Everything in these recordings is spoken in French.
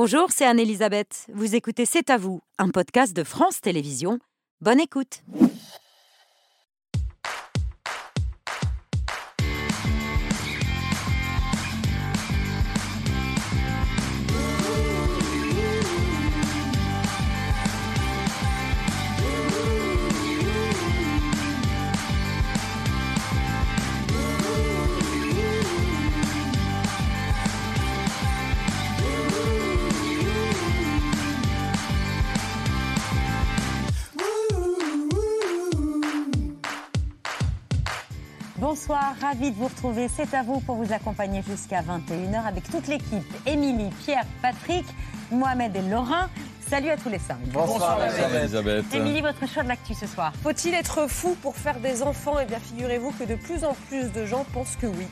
Bonjour, c'est Anne-Elisabeth. Vous écoutez C'est à vous, un podcast de France Télévisions. Bonne écoute. Bonsoir, ravi de vous retrouver. C'est à vous pour vous accompagner jusqu'à 21h avec toute l'équipe. Émilie, Pierre, Patrick, Mohamed et Laurent. Salut à tous les cinq. Bonsoir, Elisabeth. Émilie, votre choix de l'actu ce soir. Faut-il être fou pour faire des enfants? Eh bien, figurez-vous que de plus en plus de gens pensent que oui.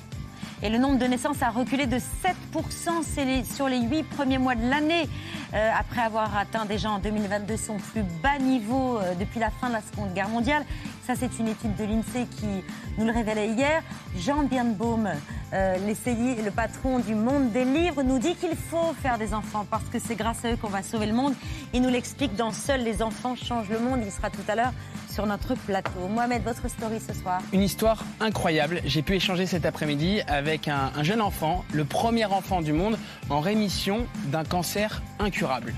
Et le nombre de naissances a reculé de 7% sur les 8 premiers mois de l'année, euh, après avoir atteint déjà en 2022 son plus bas niveau euh, depuis la fin de la Seconde Guerre mondiale. Ça, c'est une étude de l'INSEE qui nous le révélait hier. Jean Birnbaum, euh, le patron du monde des livres, nous dit qu'il faut faire des enfants parce que c'est grâce à eux qu'on va sauver le monde. Il nous l'explique dans Seuls les enfants changent le monde. Il sera tout à l'heure sur notre plateau. Mohamed, votre story ce soir Une histoire incroyable. J'ai pu échanger cet après-midi avec un, un jeune enfant, le premier enfant du monde en rémission d'un cancer incurable.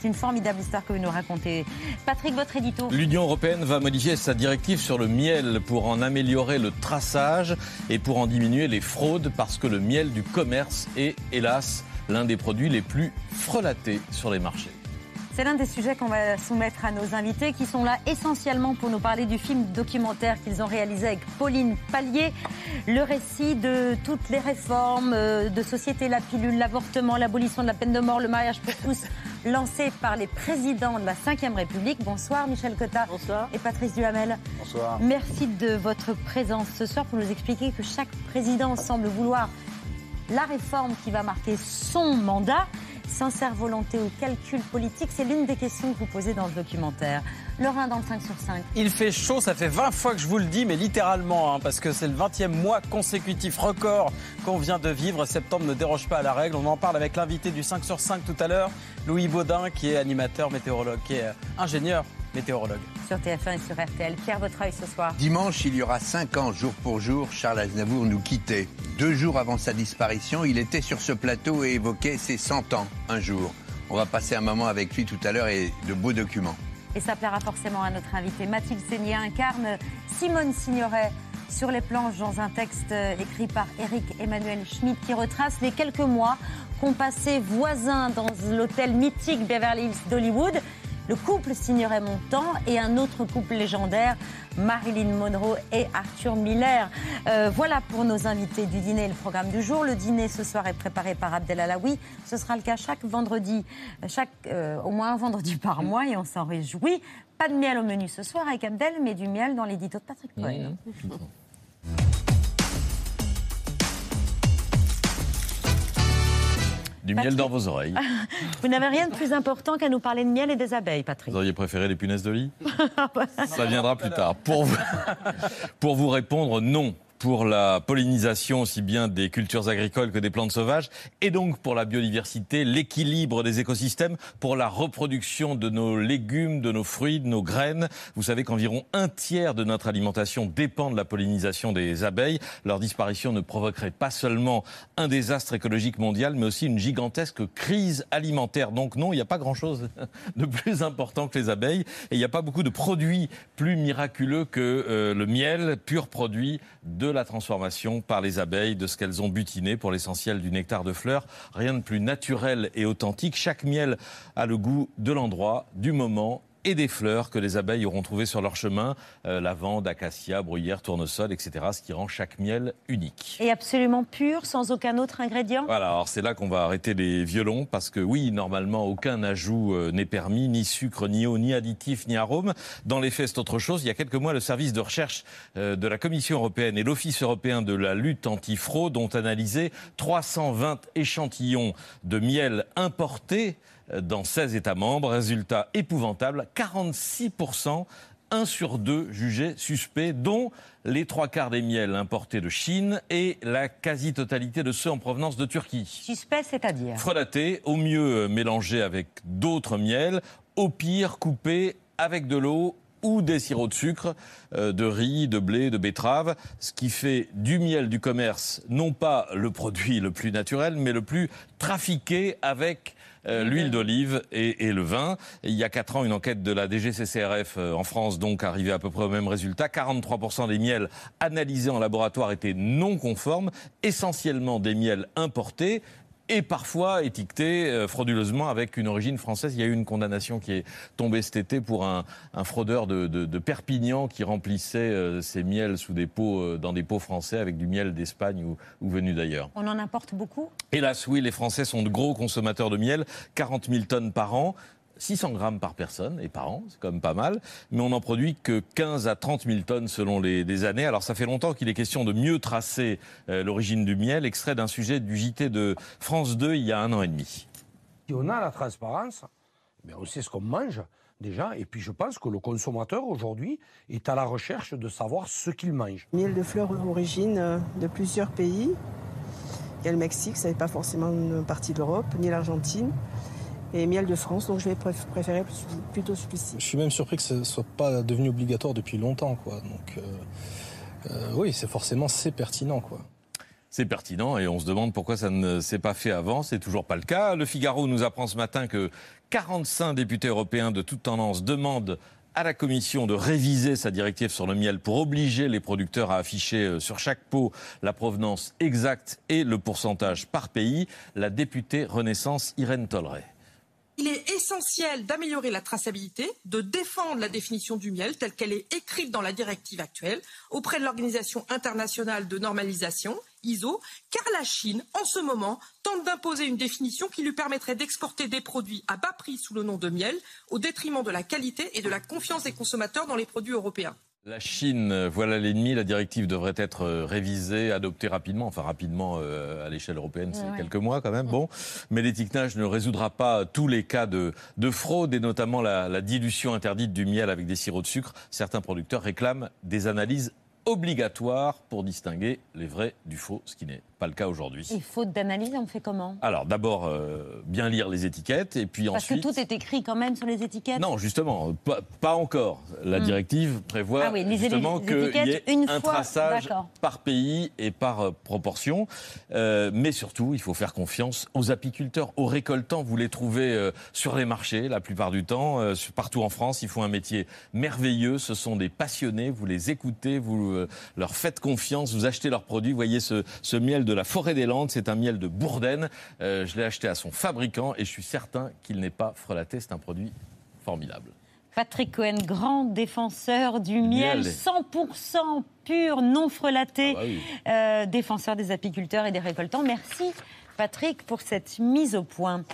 C'est une formidable histoire que vous nous racontez. Patrick, votre édito L'Union européenne va modifier sa directive sur le miel pour en améliorer le traçage et pour en diminuer les fraudes parce que le miel du commerce est, hélas, l'un des produits les plus frelatés sur les marchés. C'est l'un des sujets qu'on va soumettre à nos invités qui sont là essentiellement pour nous parler du film documentaire qu'ils ont réalisé avec Pauline Pallier. Le récit de toutes les réformes euh, de société, la pilule, l'avortement, l'abolition de la peine de mort, le mariage pour tous, lancé par les présidents de la Ve République. Bonsoir Michel Cotta Bonsoir. et Patrice Duhamel. Bonsoir. Merci de votre présence ce soir pour nous expliquer que chaque président semble vouloir la réforme qui va marquer son mandat. Sincère volonté ou calcul politique, c'est l'une des questions que vous posez dans le documentaire. Lorrain dans le 5 sur 5. Il fait chaud, ça fait 20 fois que je vous le dis, mais littéralement, hein, parce que c'est le 20e mois consécutif record qu'on vient de vivre. Septembre ne déroge pas à la règle. On en parle avec l'invité du 5 sur 5 tout à l'heure, Louis Baudin, qui est animateur météorologue, qui est euh, ingénieur météorologue. Sur TF1 et sur RTL. Pierre Votre ce soir. Dimanche, il y aura 5 ans, jour pour jour, Charles Aznavour nous quittait. Deux jours avant sa disparition, il était sur ce plateau et évoquait ses 100 ans un jour. On va passer un moment avec lui tout à l'heure et de beaux documents. Et ça plaira forcément à notre invité. Mathilde Seigné incarne Simone Signoret sur les planches dans un texte écrit par Eric Emmanuel Schmitt qui retrace les quelques mois qu'ont passé voisins dans l'hôtel mythique Beverly Hills d'Hollywood le couple signerait Montand et un autre couple légendaire, Marilyn Monroe et Arthur Miller. Euh, voilà pour nos invités du dîner et le programme du jour. Le dîner ce soir est préparé par Abdel Alaoui. Ce sera le cas chaque vendredi, chaque, euh, au moins un vendredi par mois et on s'en réjouit. Pas de miel au menu ce soir avec Abdel, mais du miel dans l'édito de Patrick Cohen. Du miel dans vos oreilles. Vous n'avez rien de plus important qu'à nous parler de miel et des abeilles, Patrick. Vous auriez préféré les punaises de lit Ça viendra plus tard. Pour vous, pour vous répondre, non pour la pollinisation aussi bien des cultures agricoles que des plantes sauvages, et donc pour la biodiversité, l'équilibre des écosystèmes, pour la reproduction de nos légumes, de nos fruits, de nos graines. Vous savez qu'environ un tiers de notre alimentation dépend de la pollinisation des abeilles. Leur disparition ne provoquerait pas seulement un désastre écologique mondial, mais aussi une gigantesque crise alimentaire. Donc non, il n'y a pas grand-chose de plus important que les abeilles, et il n'y a pas beaucoup de produits plus miraculeux que euh, le miel, pur produit de la transformation par les abeilles de ce qu'elles ont butiné pour l'essentiel du nectar de fleurs. Rien de plus naturel et authentique. Chaque miel a le goût de l'endroit, du moment et des fleurs que les abeilles auront trouvées sur leur chemin, euh, lavande, acacia, bruyère, tournesol, etc., ce qui rend chaque miel unique. Et absolument pur, sans aucun autre ingrédient? Voilà, alors c'est là qu'on va arrêter les violons, parce que oui, normalement, aucun ajout euh, n'est permis, ni sucre, ni eau, ni additif, ni arôme. Dans les faits, c'est autre chose. Il y a quelques mois, le service de recherche euh, de la Commission européenne et l'Office européen de la lutte anti-fraude ont analysé 320 échantillons de miel importés dans 16 États membres. Résultat épouvantable, 46% un sur deux jugés suspects, dont les trois quarts des miels importés de Chine et la quasi-totalité de ceux en provenance de Turquie. Suspect, c'est-à-dire Frelatés, au mieux mélangés avec d'autres miels, au pire coupés avec de l'eau ou des sirops de sucre, euh, de riz, de blé, de betterave, ce qui fait du miel du commerce non pas le produit le plus naturel, mais le plus trafiqué avec euh, l'huile d'olive et, et le vin. Et il y a quatre ans, une enquête de la DGCCRF euh, en France donc arrivait à peu près au même résultat. 43% des miels analysés en laboratoire étaient non conformes, essentiellement des miels importés et parfois étiquetés euh, frauduleusement avec une origine française. Il y a eu une condamnation qui est tombée cet été pour un, un fraudeur de, de, de, Perpignan qui remplissait euh, ses miels sous des pots, euh, dans des pots français avec du miel d'Espagne ou, ou venu d'ailleurs. On en importe beaucoup? Hélas, oui, les Français sont de gros consommateurs de miel, 40 000 tonnes par an. 600 grammes par personne et par an, c'est quand même pas mal, mais on n'en produit que 15 à 30 000 tonnes selon les, les années. Alors ça fait longtemps qu'il est question de mieux tracer euh, l'origine du miel, extrait d'un sujet du JT de France 2 il y a un an et demi. Si on a la transparence, mais on sait ce qu'on mange déjà, et puis je pense que le consommateur aujourd'hui est à la recherche de savoir ce qu'il mange. Miel de fleurs d'origine euh, de plusieurs pays. Il y a le Mexique, ça n'est pas forcément une partie de l'Europe, ni l'Argentine et miel de France, donc je vais préférer plutôt celui-ci. Je suis même surpris que ce ne soit pas devenu obligatoire depuis longtemps, quoi. Donc euh, euh, oui, c'est forcément c'est pertinent, quoi. C'est pertinent et on se demande pourquoi ça ne s'est pas fait avant. C'est toujours pas le cas. Le Figaro nous apprend ce matin que 45 députés européens de toute tendance demandent à la Commission de réviser sa directive sur le miel pour obliger les producteurs à afficher euh, sur chaque pot la provenance exacte et le pourcentage par pays. La députée Renaissance Irène Tolleret. Il est essentiel d'améliorer la traçabilité, de défendre la définition du miel telle qu'elle est écrite dans la directive actuelle auprès de l'Organisation internationale de normalisation, ISO, car la Chine, en ce moment, tente d'imposer une définition qui lui permettrait d'exporter des produits à bas prix sous le nom de miel, au détriment de la qualité et de la confiance des consommateurs dans les produits européens. La Chine, voilà l'ennemi. La directive devrait être euh, révisée, adoptée rapidement. Enfin, rapidement euh, à l'échelle européenne, c'est ouais. quelques mois quand même. Bon, mais l'étiquetage ne résoudra pas tous les cas de, de fraude et notamment la, la dilution interdite du miel avec des sirops de sucre. Certains producteurs réclament des analyses obligatoires pour distinguer les vrais du faux, ce qui n'est pas le cas aujourd'hui. Et faute d'analyse, on fait comment? Alors d'abord, euh, bien lire les étiquettes et puis Parce ensuite... que tout est écrit quand même sur les étiquettes? Non, justement, pas, pas encore. La Hmm. directive prévoit Ah oui, les justement qu'il y ait une un fois, traçage par pays et par euh, proportion. Euh, mais surtout, il faut faire confiance aux apiculteurs, aux récoltants. Vous les trouvez euh, sur les marchés la plupart du temps, partout en France. Ils font un métier merveilleux. Ce sont des passionnés. Vous les écoutez, vous leur faites confiance, vous achetez leurs produits. Vous voyez ce, ce miel de la forêt des Landes, c'est un miel de Bourdaine. Euh, je l'ai acheté à son fabricant et je suis certain qu'il n'est pas frelaté. C'est un produit formidable. Patrick Cohen, grand défenseur du miel, Miel. 100% pur, non frelaté, Ah bah oui. euh, défenseur des apiculteurs et des récoltants. Merci Patrick pour cette mise au point.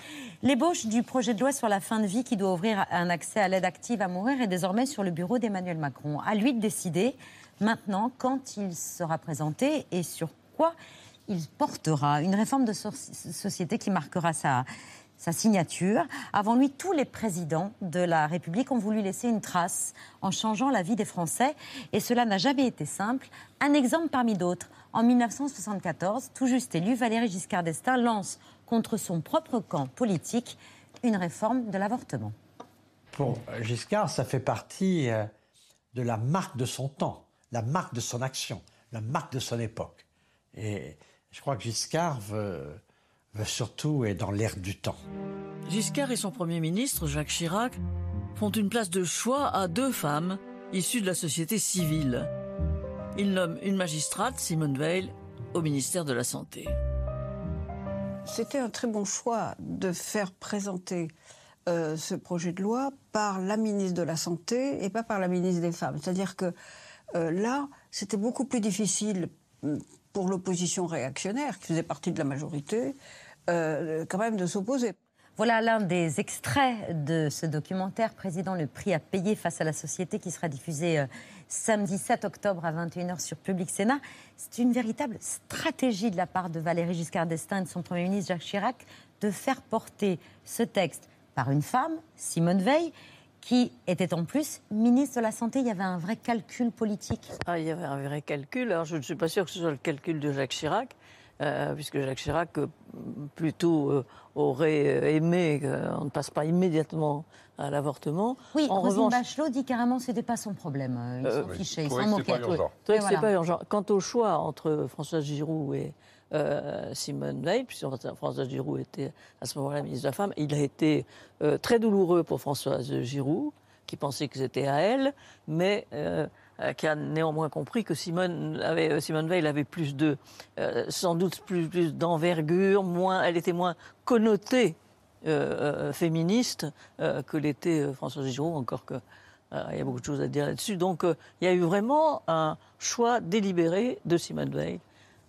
L'ébauche du projet de loi sur la fin de vie qui doit ouvrir un accès à l'aide active à mourir est désormais sur le bureau d'Emmanuel Macron. À lui de décider maintenant quand il sera présenté et sur quoi il portera. Une réforme de so- société qui marquera sa, signature. Avant lui, tous les présidents de la République ont voulu laisser une trace en changeant la vie des Français. Et cela n'a jamais été simple. Un exemple parmi d'autres. En 1974, tout juste élu, Valéry Giscard d'Estaing lance contre son propre camp politique une réforme de l'avortement. Pour Giscard, ça fait partie euh, de la marque de son temps, la marque de son action, la marque de son époque. Je crois que Giscard veut, veut surtout être dans l'air du temps. Giscard et son Premier ministre, Jacques Chirac, font une place de choix à deux femmes issues de la société civile. Ils nomment une magistrate, Simone Veil, au ministère de la Santé. C'était un très bon choix de faire présenter euh, ce projet de loi par la ministre de la Santé et pas par la ministre des Femmes. C'est-à-dire que euh, là, c'était beaucoup plus difficile hum, pour l'opposition réactionnaire, qui faisait partie de la majorité, euh, quand même de s'opposer. Voilà l'un des extraits de ce documentaire Président, le prix à payer face à la société qui sera diffusé euh, samedi 7 octobre à 21h sur Public Sénat. C'est une véritable stratégie de la part de Valéry Giscard d'Estaing et de son Premier ministre Jacques Chirac de faire porter ce texte par une femme, Simone Veil, qui était en plus ministre de la Santé. Il y avait un vrai calcul politique. Ah, il y avait un vrai calcul. Alors, je ne suis pas sûr que ce soit le calcul de Jacques Chirac, euh, puisque Jacques Chirac euh, plutôt euh, aurait aimé qu'on ne passe pas immédiatement à l'avortement. Oui, en revanche, Bachelot dit carrément que ce n'était pas son problème. Il Euh, s'en oui. fichait, il Trouvait s'en moquait. pas urgent. Quant au choix entre Françoise Giroud et euh, Simone Veil, puisque Françoise Giroud était à ce moment-là ministre de la Femme, il a été euh, très douloureux pour Françoise Giroud, qui pensait que c'était à elle, mais euh, qui a néanmoins compris que Simone, Simone Veil avait plus de, sans doute plus, plus d'envergure, moins, elle était moins connotée féministe que l'était Françoise Giroud, encore que il y a beaucoup de choses à dire là-dessus. Donc il y a eu vraiment un choix délibéré de Simone Veil,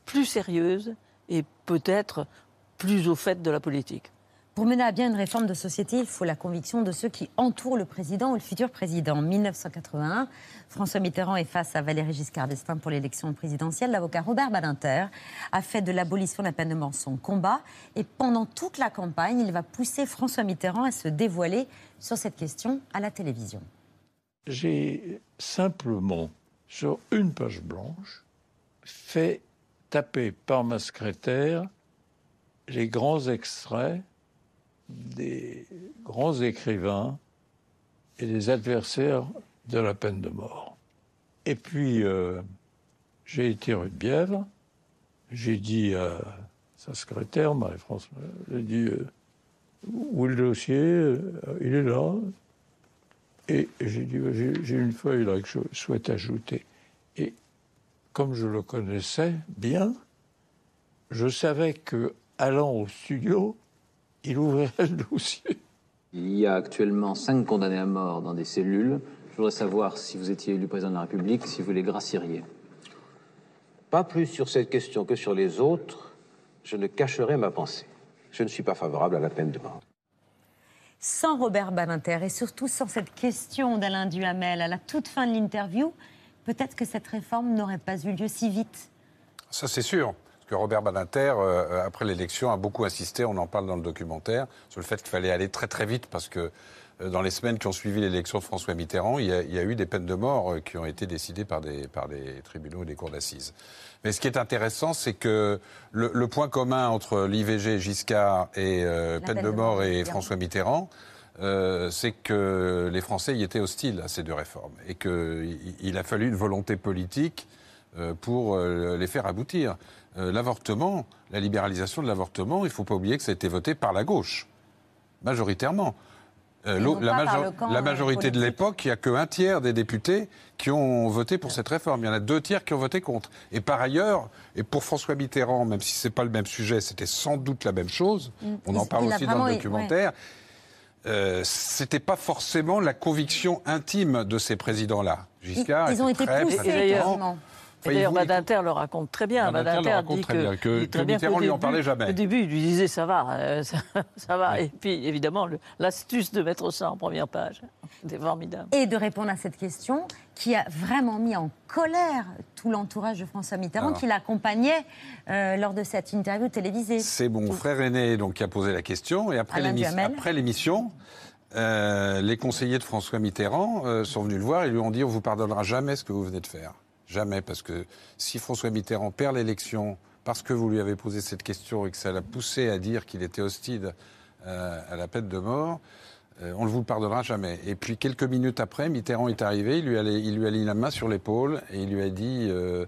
plus sérieuse et peut-être plus au fait de la politique. Pour mener à bien une réforme de société, il faut la conviction de ceux qui entourent le président ou le futur président. En 1981, François Mitterrand est face à Valéry Giscard d'Estaing pour l'élection présidentielle. L'avocat Robert Badinter a fait de l'abolition de la peine de mort son combat. Et pendant toute la campagne, il va pousser François Mitterrand à se dévoiler sur cette question à la télévision. J'ai simplement, sur une page blanche, fait taper par ma secrétaire les grands extraits des grands écrivains et des adversaires de la peine de mort. Et puis, euh, j'ai été rue de Bièvre, j'ai dit à sa secrétaire, Marie-France, j'ai dit, euh, où est le dossier? Euh, Il est là. Et j'ai dit, j'ai j'ai une feuille là que je souhaite ajouter. Comme je le connaissais bien, je savais que allant au studio, il ouvrirait le dossier. Il y a actuellement cinq condamnés à mort dans des cellules. Je voudrais savoir si vous étiez élu président de la République, si vous les gracieriez. Pas plus sur cette question que sur les autres, je ne cacherai ma pensée. Je ne suis pas favorable à la peine de mort. Sans Robert Badinter et surtout sans cette question d'Alain Duhamel à la toute fin de l'interview, peut-être que cette réforme n'aurait pas eu lieu si vite. Ça, c'est sûr. Parce que Robert Badinter, euh, après l'élection, a beaucoup insisté, on en parle dans le documentaire, sur le fait qu'il fallait aller très très vite parce que euh, dans les semaines qui ont suivi l'élection de François Mitterrand, il y, a, il y a eu des peines de mort euh, qui ont été décidées par des, par des tribunaux et des cours d'assises. Mais ce qui est intéressant, c'est que le, le point commun entre l'IVG, Giscard et peine de mort et François Mitterrand, euh, c'est que les Français y étaient hostiles à ces deux réformes et qu'il il a fallu une volonté politique euh, pour euh, les faire aboutir. L'avortement, la libéralisation de l'avortement, il ne faut pas oublier que ça a été voté par la gauche, majoritairement. Euh, la, major- majorité de l'époque, il n'y a qu'un tiers des députés qui ont voté pour cette réforme. Il y en a deux tiers qui ont voté contre. Et par ailleurs, et pour François Mitterrand, même si ce n'est pas le même sujet, c'était sans doute la même chose, Mm. on en parle aussi dans le documentaire, euh, c'était pas forcément la conviction intime de ces présidents-là. Giscard Ils ont été très poussés, D'ailleurs, il- Badinter le raconte très bien. Badinter le Badinter raconte dit très que, bien, que- dit très que bien Mitterrand qu'au lui en parlait jamais. Au début, il lui disait ça va, euh, ça, ça va. Et puis, évidemment, l'astuce de mettre ça en première page, c'était formidable. Et de répondre à cette question qui a vraiment mis en colère tout l'entourage de François Mitterrand Alors. qui l'accompagnait euh, lors de cette interview télévisée. C'est mon frère aîné donc, qui a posé la question. Et après l'émission, euh, les conseillers de François Mitterrand euh, sont venus le voir et lui ont dit on vous pardonnera jamais ce que vous venez de faire. Jamais, parce que si François Mitterrand perd l'élection parce que vous lui avez posé cette question et que ça l'a poussé à dire qu'il était hostile euh, à la peine de mort, euh, on ne vous le pardonnera jamais. Et puis quelques minutes après, Mitterrand est arrivé, il lui a, mis la main sur l'épaule et il lui a dit euh,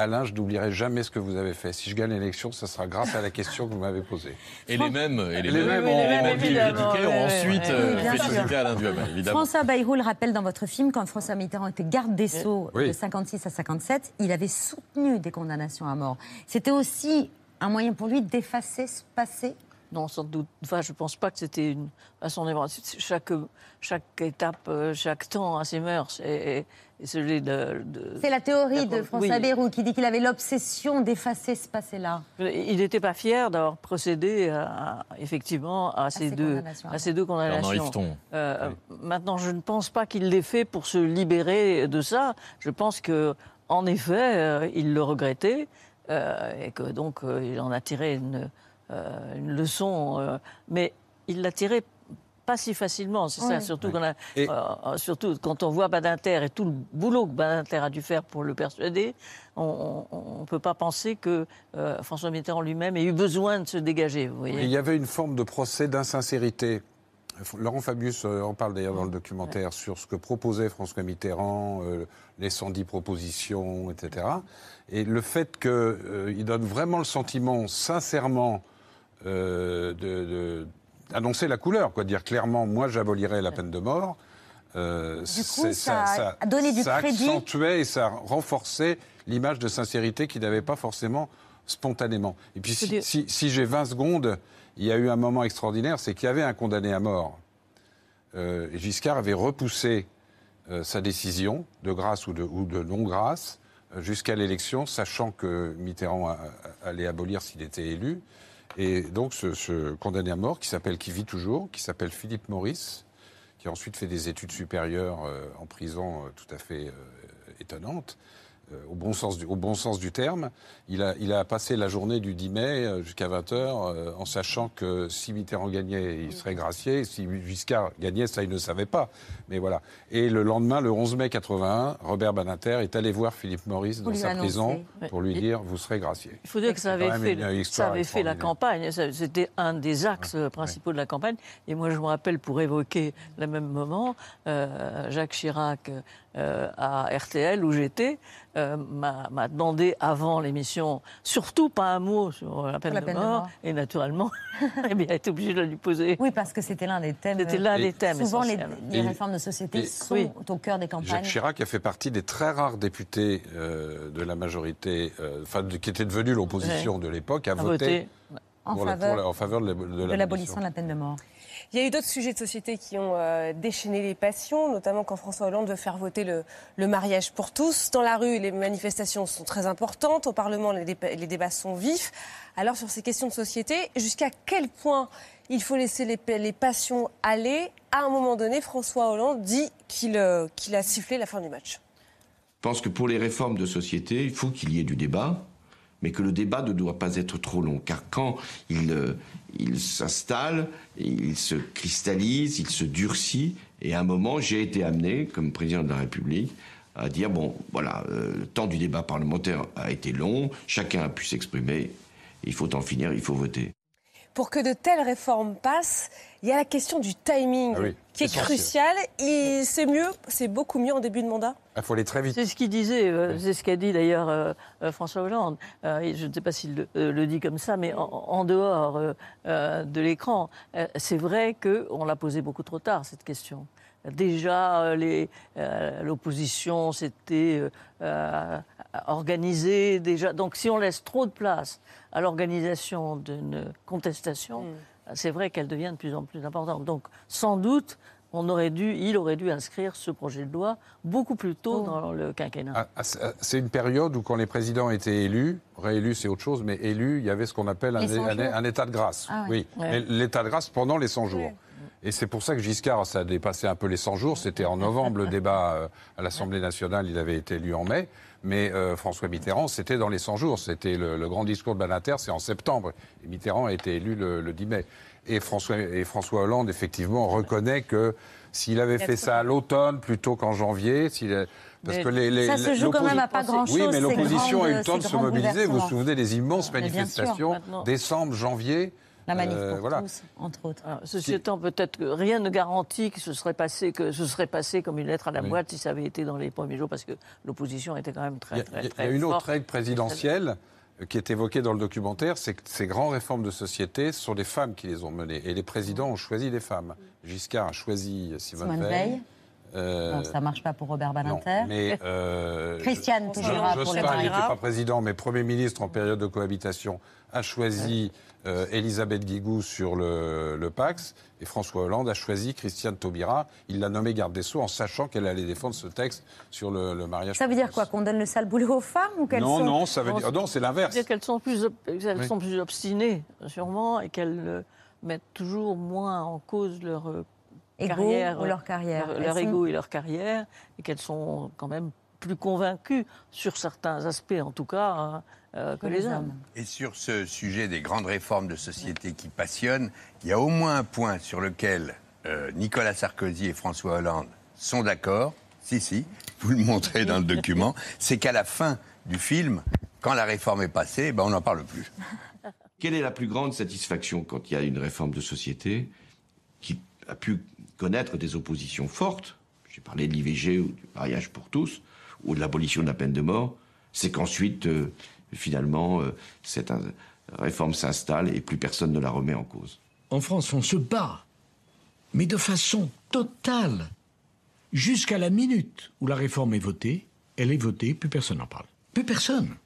Alain, je n'oublierai jamais ce que vous avez fait. Si je gagne l'élection, ça sera grâce à la question que vous m'avez posée. Et les mêmes, et les Les mêmes, mêmes ont- ensuite félicité. Alain Duhamel, évidemment. François Bayrou le rappelle dans votre film, quand François Mitterrand était garde des Sceaux Oui. de 56 à 57, il avait soutenu des condamnations à mort. C'était aussi un moyen pour lui d'effacer ce passé Non, sans doute. Enfin, je ne pense pas que c'était une façon de chaque chaque étape, euh, chaque temps a ses mœurs et, celui de. de- C'est la théorie de François oui. Bayrou qui dit qu'il avait l'obsession d'effacer ce passé-là. Il n'était pas fier d'avoir procédé à- effectivement à ces, ces deux, condamnations. à ces deux condamnations. Yveton. Euh, Maintenant, je ne pense pas qu'il l'ait fait pour se libérer de ça. Je pense que, en effet, euh, il le regrettait euh, et que donc euh, il en a tiré une, euh, une leçon. euh, mais il l'a tiré pas si facilement. C'est ça, Oui. surtout, qu'on a- Et- euh, surtout quand on voit Badinter et tout le boulot que Badinter a dû faire pour le persuader, on ne peut pas penser que euh, François Mitterrand lui-même ait eu besoin de se dégager. Vous voyez. Et Il y avait une forme de procès d'insincérité. Laurent Fabius en parle d'ailleurs dans le documentaire sur ce que proposait François Mitterrand, euh, les 110 propositions, etc. Et le fait qu'il donne vraiment le sentiment, sincèrement, euh, de, de- d'annoncer la couleur, quoi, dire clairement, moi j'abolirai la peine de mort. euh, coup, c'est- ça a donné du ça crédit. accentuait et ça renforçait l'image de sincérité qu'il n'avait pas forcément spontanément. Et puis, si, si- si j'ai 20 secondes, il y a eu un moment extraordinaire, c'est qu'il y avait un condamné à mort. Euh, Giscard avait repoussé euh, sa décision, de grâce ou de, ou de non-grâce, euh, jusqu'à l'élection, sachant que Mitterrand a- a- allait abolir s'il était élu. Et donc, ce, condamné à mort, qui s'appelle, qui vit toujours, qui s'appelle Philippe Maurice, qui a ensuite fait des études supérieures euh, en prison euh, tout à fait euh, étonnantes, au, bon sens du, au bon sens du terme. Il a, il a passé la journée du 10 mai euh, jusqu'à 20h euh, en sachant que si Mitterrand gagnait, il serait gracié. Si Giscard gagnait, ça, il ne savait pas. Mais voilà. Et le lendemain, le 11 mai 81, Robert Badinter est allé voir Philippe Maurice dans sa prison pour lui dire vous serez gracié. Il faut dire que ça avait fait, une ça histoire avait fait la campagne. C'était un des axes euh, principaux de la campagne. Et moi, je me rappelle, pour évoquer le même moment, euh, Jacques Chirac, euh, à RTL, où j'étais, euh, m'a m'a demandé avant l'émission, surtout pas un mot sur la peine, La de, peine de mort. Et naturellement, eh bien, il a été obligé de lui poser. Oui, parce que c'était l'un des thèmes. C'était l'un des thèmes Souvent, les, réformes de société et- sont Oui. au cœur des campagnes. Jacques Chirac a fait partie des très rares députés euh, de la majorité, enfin, de- qui était devenu l'opposition de l'époque, à À voter voter. En la- faveur pour la- en faveur de l'ab- de de l'abolition. l'abolition de la peine de mort. Il y a eu d'autres sujets de société qui ont euh, déchaîné les passions, notamment quand François Hollande veut faire voter le, mariage pour tous. Dans la rue, les manifestations sont très importantes. Au Parlement, les, débats sont vifs. Alors, sur ces questions de société, jusqu'à quel point il faut laisser les, pa- les passions aller? À un moment donné, François Hollande dit qu'il euh, qu'il a sifflé la fin du match. Je pense que pour les réformes de société, il faut qu'il y ait du débat, mais que le débat ne doit pas être trop long, car quand il, euh, il s'installe, il se cristallise, il se durcit, et à un moment, j'ai été amené, comme président de la République, à dire, bon, voilà, euh, le temps du débat parlementaire a été long, chacun a pu s'exprimer, il faut en finir, il faut voter. Pour que de telles réformes passent, il y a la question du timing Ah oui, qui est essentiel. crucial. Et c'est mieux, c'est beaucoup mieux en début de mandat. Il faut aller très vite. C'est ce qu'il disait, euh, c'est ce qu'a dit d'ailleurs euh, euh, François Hollande. Euh, et je ne sais pas s'il le, euh, le dit comme ça, mais en, en dehors euh, euh, de l'écran, euh, c'est vrai qu'on l'a posé beaucoup trop tard, cette question. Déjà, l'opposition s'était organisée. Déjà. Donc, si on laisse trop de place à l'organisation d'une contestation, c'est vrai qu'elle devient de plus en plus importante. Donc, sans doute, on aurait dû, il aurait dû inscrire ce projet de loi beaucoup plus tôt dans le quinquennat. Ah, ah, c'est- ah, C'est une période où, quand les présidents étaient élus, réélus c'est autre chose, mais élus, il y avait ce qu'on appelle un, Les 100 un- jours. un état de grâce. Ah oui. Ouais. L'état de grâce pendant les 100 jours. Et c'est pour ça que Giscard, ça a dépassé un peu les 100 jours. C'était en novembre le débat euh, à l'Assemblée nationale, il avait été élu en mai. Mais euh, François Mitterrand, c'était dans les 100 jours. C'était le, le grand discours de Badinter, c'est en septembre. Et Mitterrand a été élu le, le 10 mai. Et François, et François Hollande, effectivement, reconnaît que s'il avait fait ça à l'automne plutôt qu'en janvier, s'il parce Mais que les, les- ça se joue quand même à pas grand-chose, Oui, mais l'opposition a eu le temps de se mobiliser. Vous vous souvenez des immenses manifestations décembre, janvier. La manif euh, pour voilà. tous, entre autres. Alors, ceci étant, peut-être que rien ne garantit que ce serait passé, que ce serait passé comme une lettre à la Oui. boîte si ça avait été dans les premiers jours, parce que l'opposition était quand même très, très, il y a- très il y a une autre règle présidentielle euh, qui est évoquée dans le documentaire, c'est que ces grandes réformes de société, ce sont des femmes qui les ont menées. Et les présidents ont choisi des femmes. Giscard a choisi Simone, Simone Veil. Veil. Euh, Non, ça marche pas pour Robert non, Badinter. mais euh, Christiane Taubira pour Jospin, les il n'était pas président, mais Premier ministre en période de cohabitation, a choisi euh, Elisabeth Guigou sur le, le Pax, et François Hollande a choisi Christiane Taubira. Il l'a nommée garde des Sceaux en sachant qu'elle allait défendre ce texte sur le, le mariage. Ça veut dire quoi Qu'on donne le sale boulot aux femmes ou qu'elles Non, sont... non, ça veut dire. Non, c'est l'inverse. C'est qu'elles sont plus, ob- elles Oui. sont plus obstinées, sûrement, et qu'elles euh, mettent toujours moins en cause leur euh, Ego carrière, ou leur carrière. leur, Elles leur sont- ego et leur carrière, et qu'elles sont quand même plus convaincues sur certains aspects, en tout cas, hein, euh, que, les hommes. Et sur ce sujet des grandes réformes de société qui passionnent, il y a au moins un point sur lequel euh, Nicolas Sarkozy et François Hollande sont d'accord, si, si, vous le montrez dans le document, c'est qu'à la fin du film, quand la réforme est passée, ben on n'en parle plus. Quelle est la plus grande satisfaction quand il y a une réforme de société qui a pu connaître des oppositions fortes? J'ai parlé de l'IVG ou du mariage pour tous, ou de l'abolition de la peine de mort. C'est qu'ensuite, euh, finalement, euh, cette réforme s'installe et plus personne ne la remet en cause. En France, on se bat, mais de façon totale. Jusqu'à la minute où la réforme est votée, elle est votée, plus personne n'en parle. Plus personne.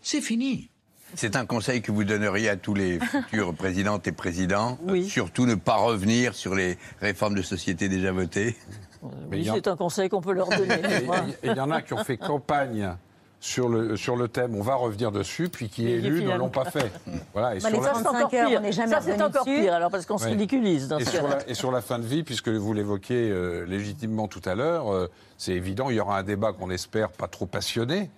C'est fini. C'est un conseil que vous donneriez à tous les futurs présidentes et présidents. Surtout ne pas revenir sur les réformes de société déjà votées. Oui, c'est un conseil qu'on peut leur donner. Il y en a qui ont fait campagne sur le, sur le thème, on va revenir dessus, puis qui élus ne l'ont pas fait. Voilà, et Bah, sur la- 35 heures, on n'est jamais Ça, c'est encore pire, alors, parce qu'on se ridiculise dans et ce sur, cas-là. la, et sur la fin de vie, puisque vous l'évoquiez euh, légitimement tout à l'heure, euh, c'est évident, il y aura un débat qu'on espère pas trop passionné,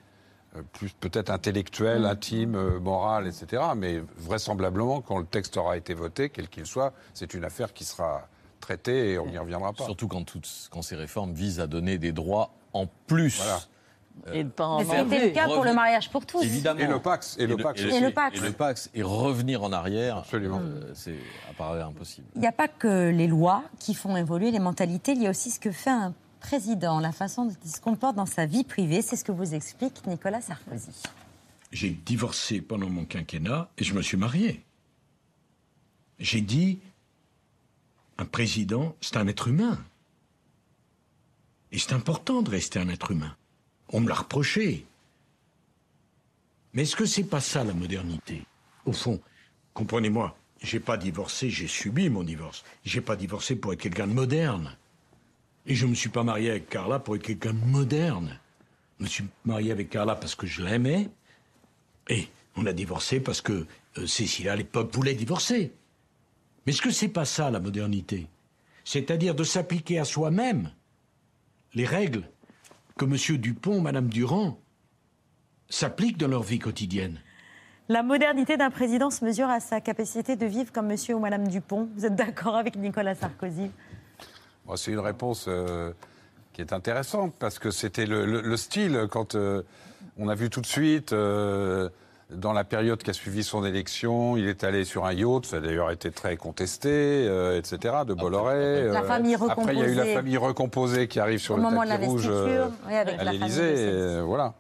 euh, plus peut-être intellectuel, intime, euh, moral, etc. Mais vraisemblablement, quand le texte aura été voté, quel qu'il soit, c'est une affaire qui sera traitée et on n'y reviendra pas. Surtout quand, toutes- quand ces réformes visent à donner des droits en plus. Et de pas en Mais c'était le cas pour le mariage pour tous. Évidemment. Et le Pax, et le Pax aussi. Et le Pax. Et le Pax. Et revenir en arrière, Absolument. euh, c'est apparaît impossible. Il n'y a pas que les lois qui font évoluer les mentalités, il y a aussi ce que fait un président, la façon dont il se comporte dans sa vie privée. C'est ce que vous explique Nicolas Sarkozy. J'ai divorcé pendant mon quinquennat et je me suis marié. J'ai dit, un président, c'est un être humain. Et c'est important de rester un être humain. On me l'a reproché. Mais est-ce que c'est pas ça la modernité? Au fond, comprenez-moi, j'ai pas divorcé, j'ai subi mon divorce. J'ai pas divorcé pour être quelqu'un de moderne. Et je me suis pas marié avec Carla pour être quelqu'un de moderne. Je me suis marié avec Carla parce que je l'aimais. Et on a divorcé parce que euh, Cécile, à l'époque, voulait divorcer. Mais est-ce que c'est pas ça la modernité? C'est-à-dire de s'appliquer à soi-même les règles que M. Dupont, Mme Durand s'appliquent dans leur vie quotidienne. La modernité d'un président se mesure à sa capacité de vivre comme monsieur ou madame Dupont. Vous êtes d'accord avec Nicolas Sarkozy? Bon, c'est une réponse euh, qui est intéressante parce que c'était le, le- le style quand euh, on a vu tout de suite. euh, dans la période qui a suivi son élection, il est allé sur un yacht, ça a d'ailleurs été très contesté, euh, etc., de Bolloré. La euh, famille Après, il y a eu la recomposée. famille recomposée qui arrive sur Au le moment de tapis rouge l'investiture, euh, oui, avec à l'Élysée. de euh, Voilà.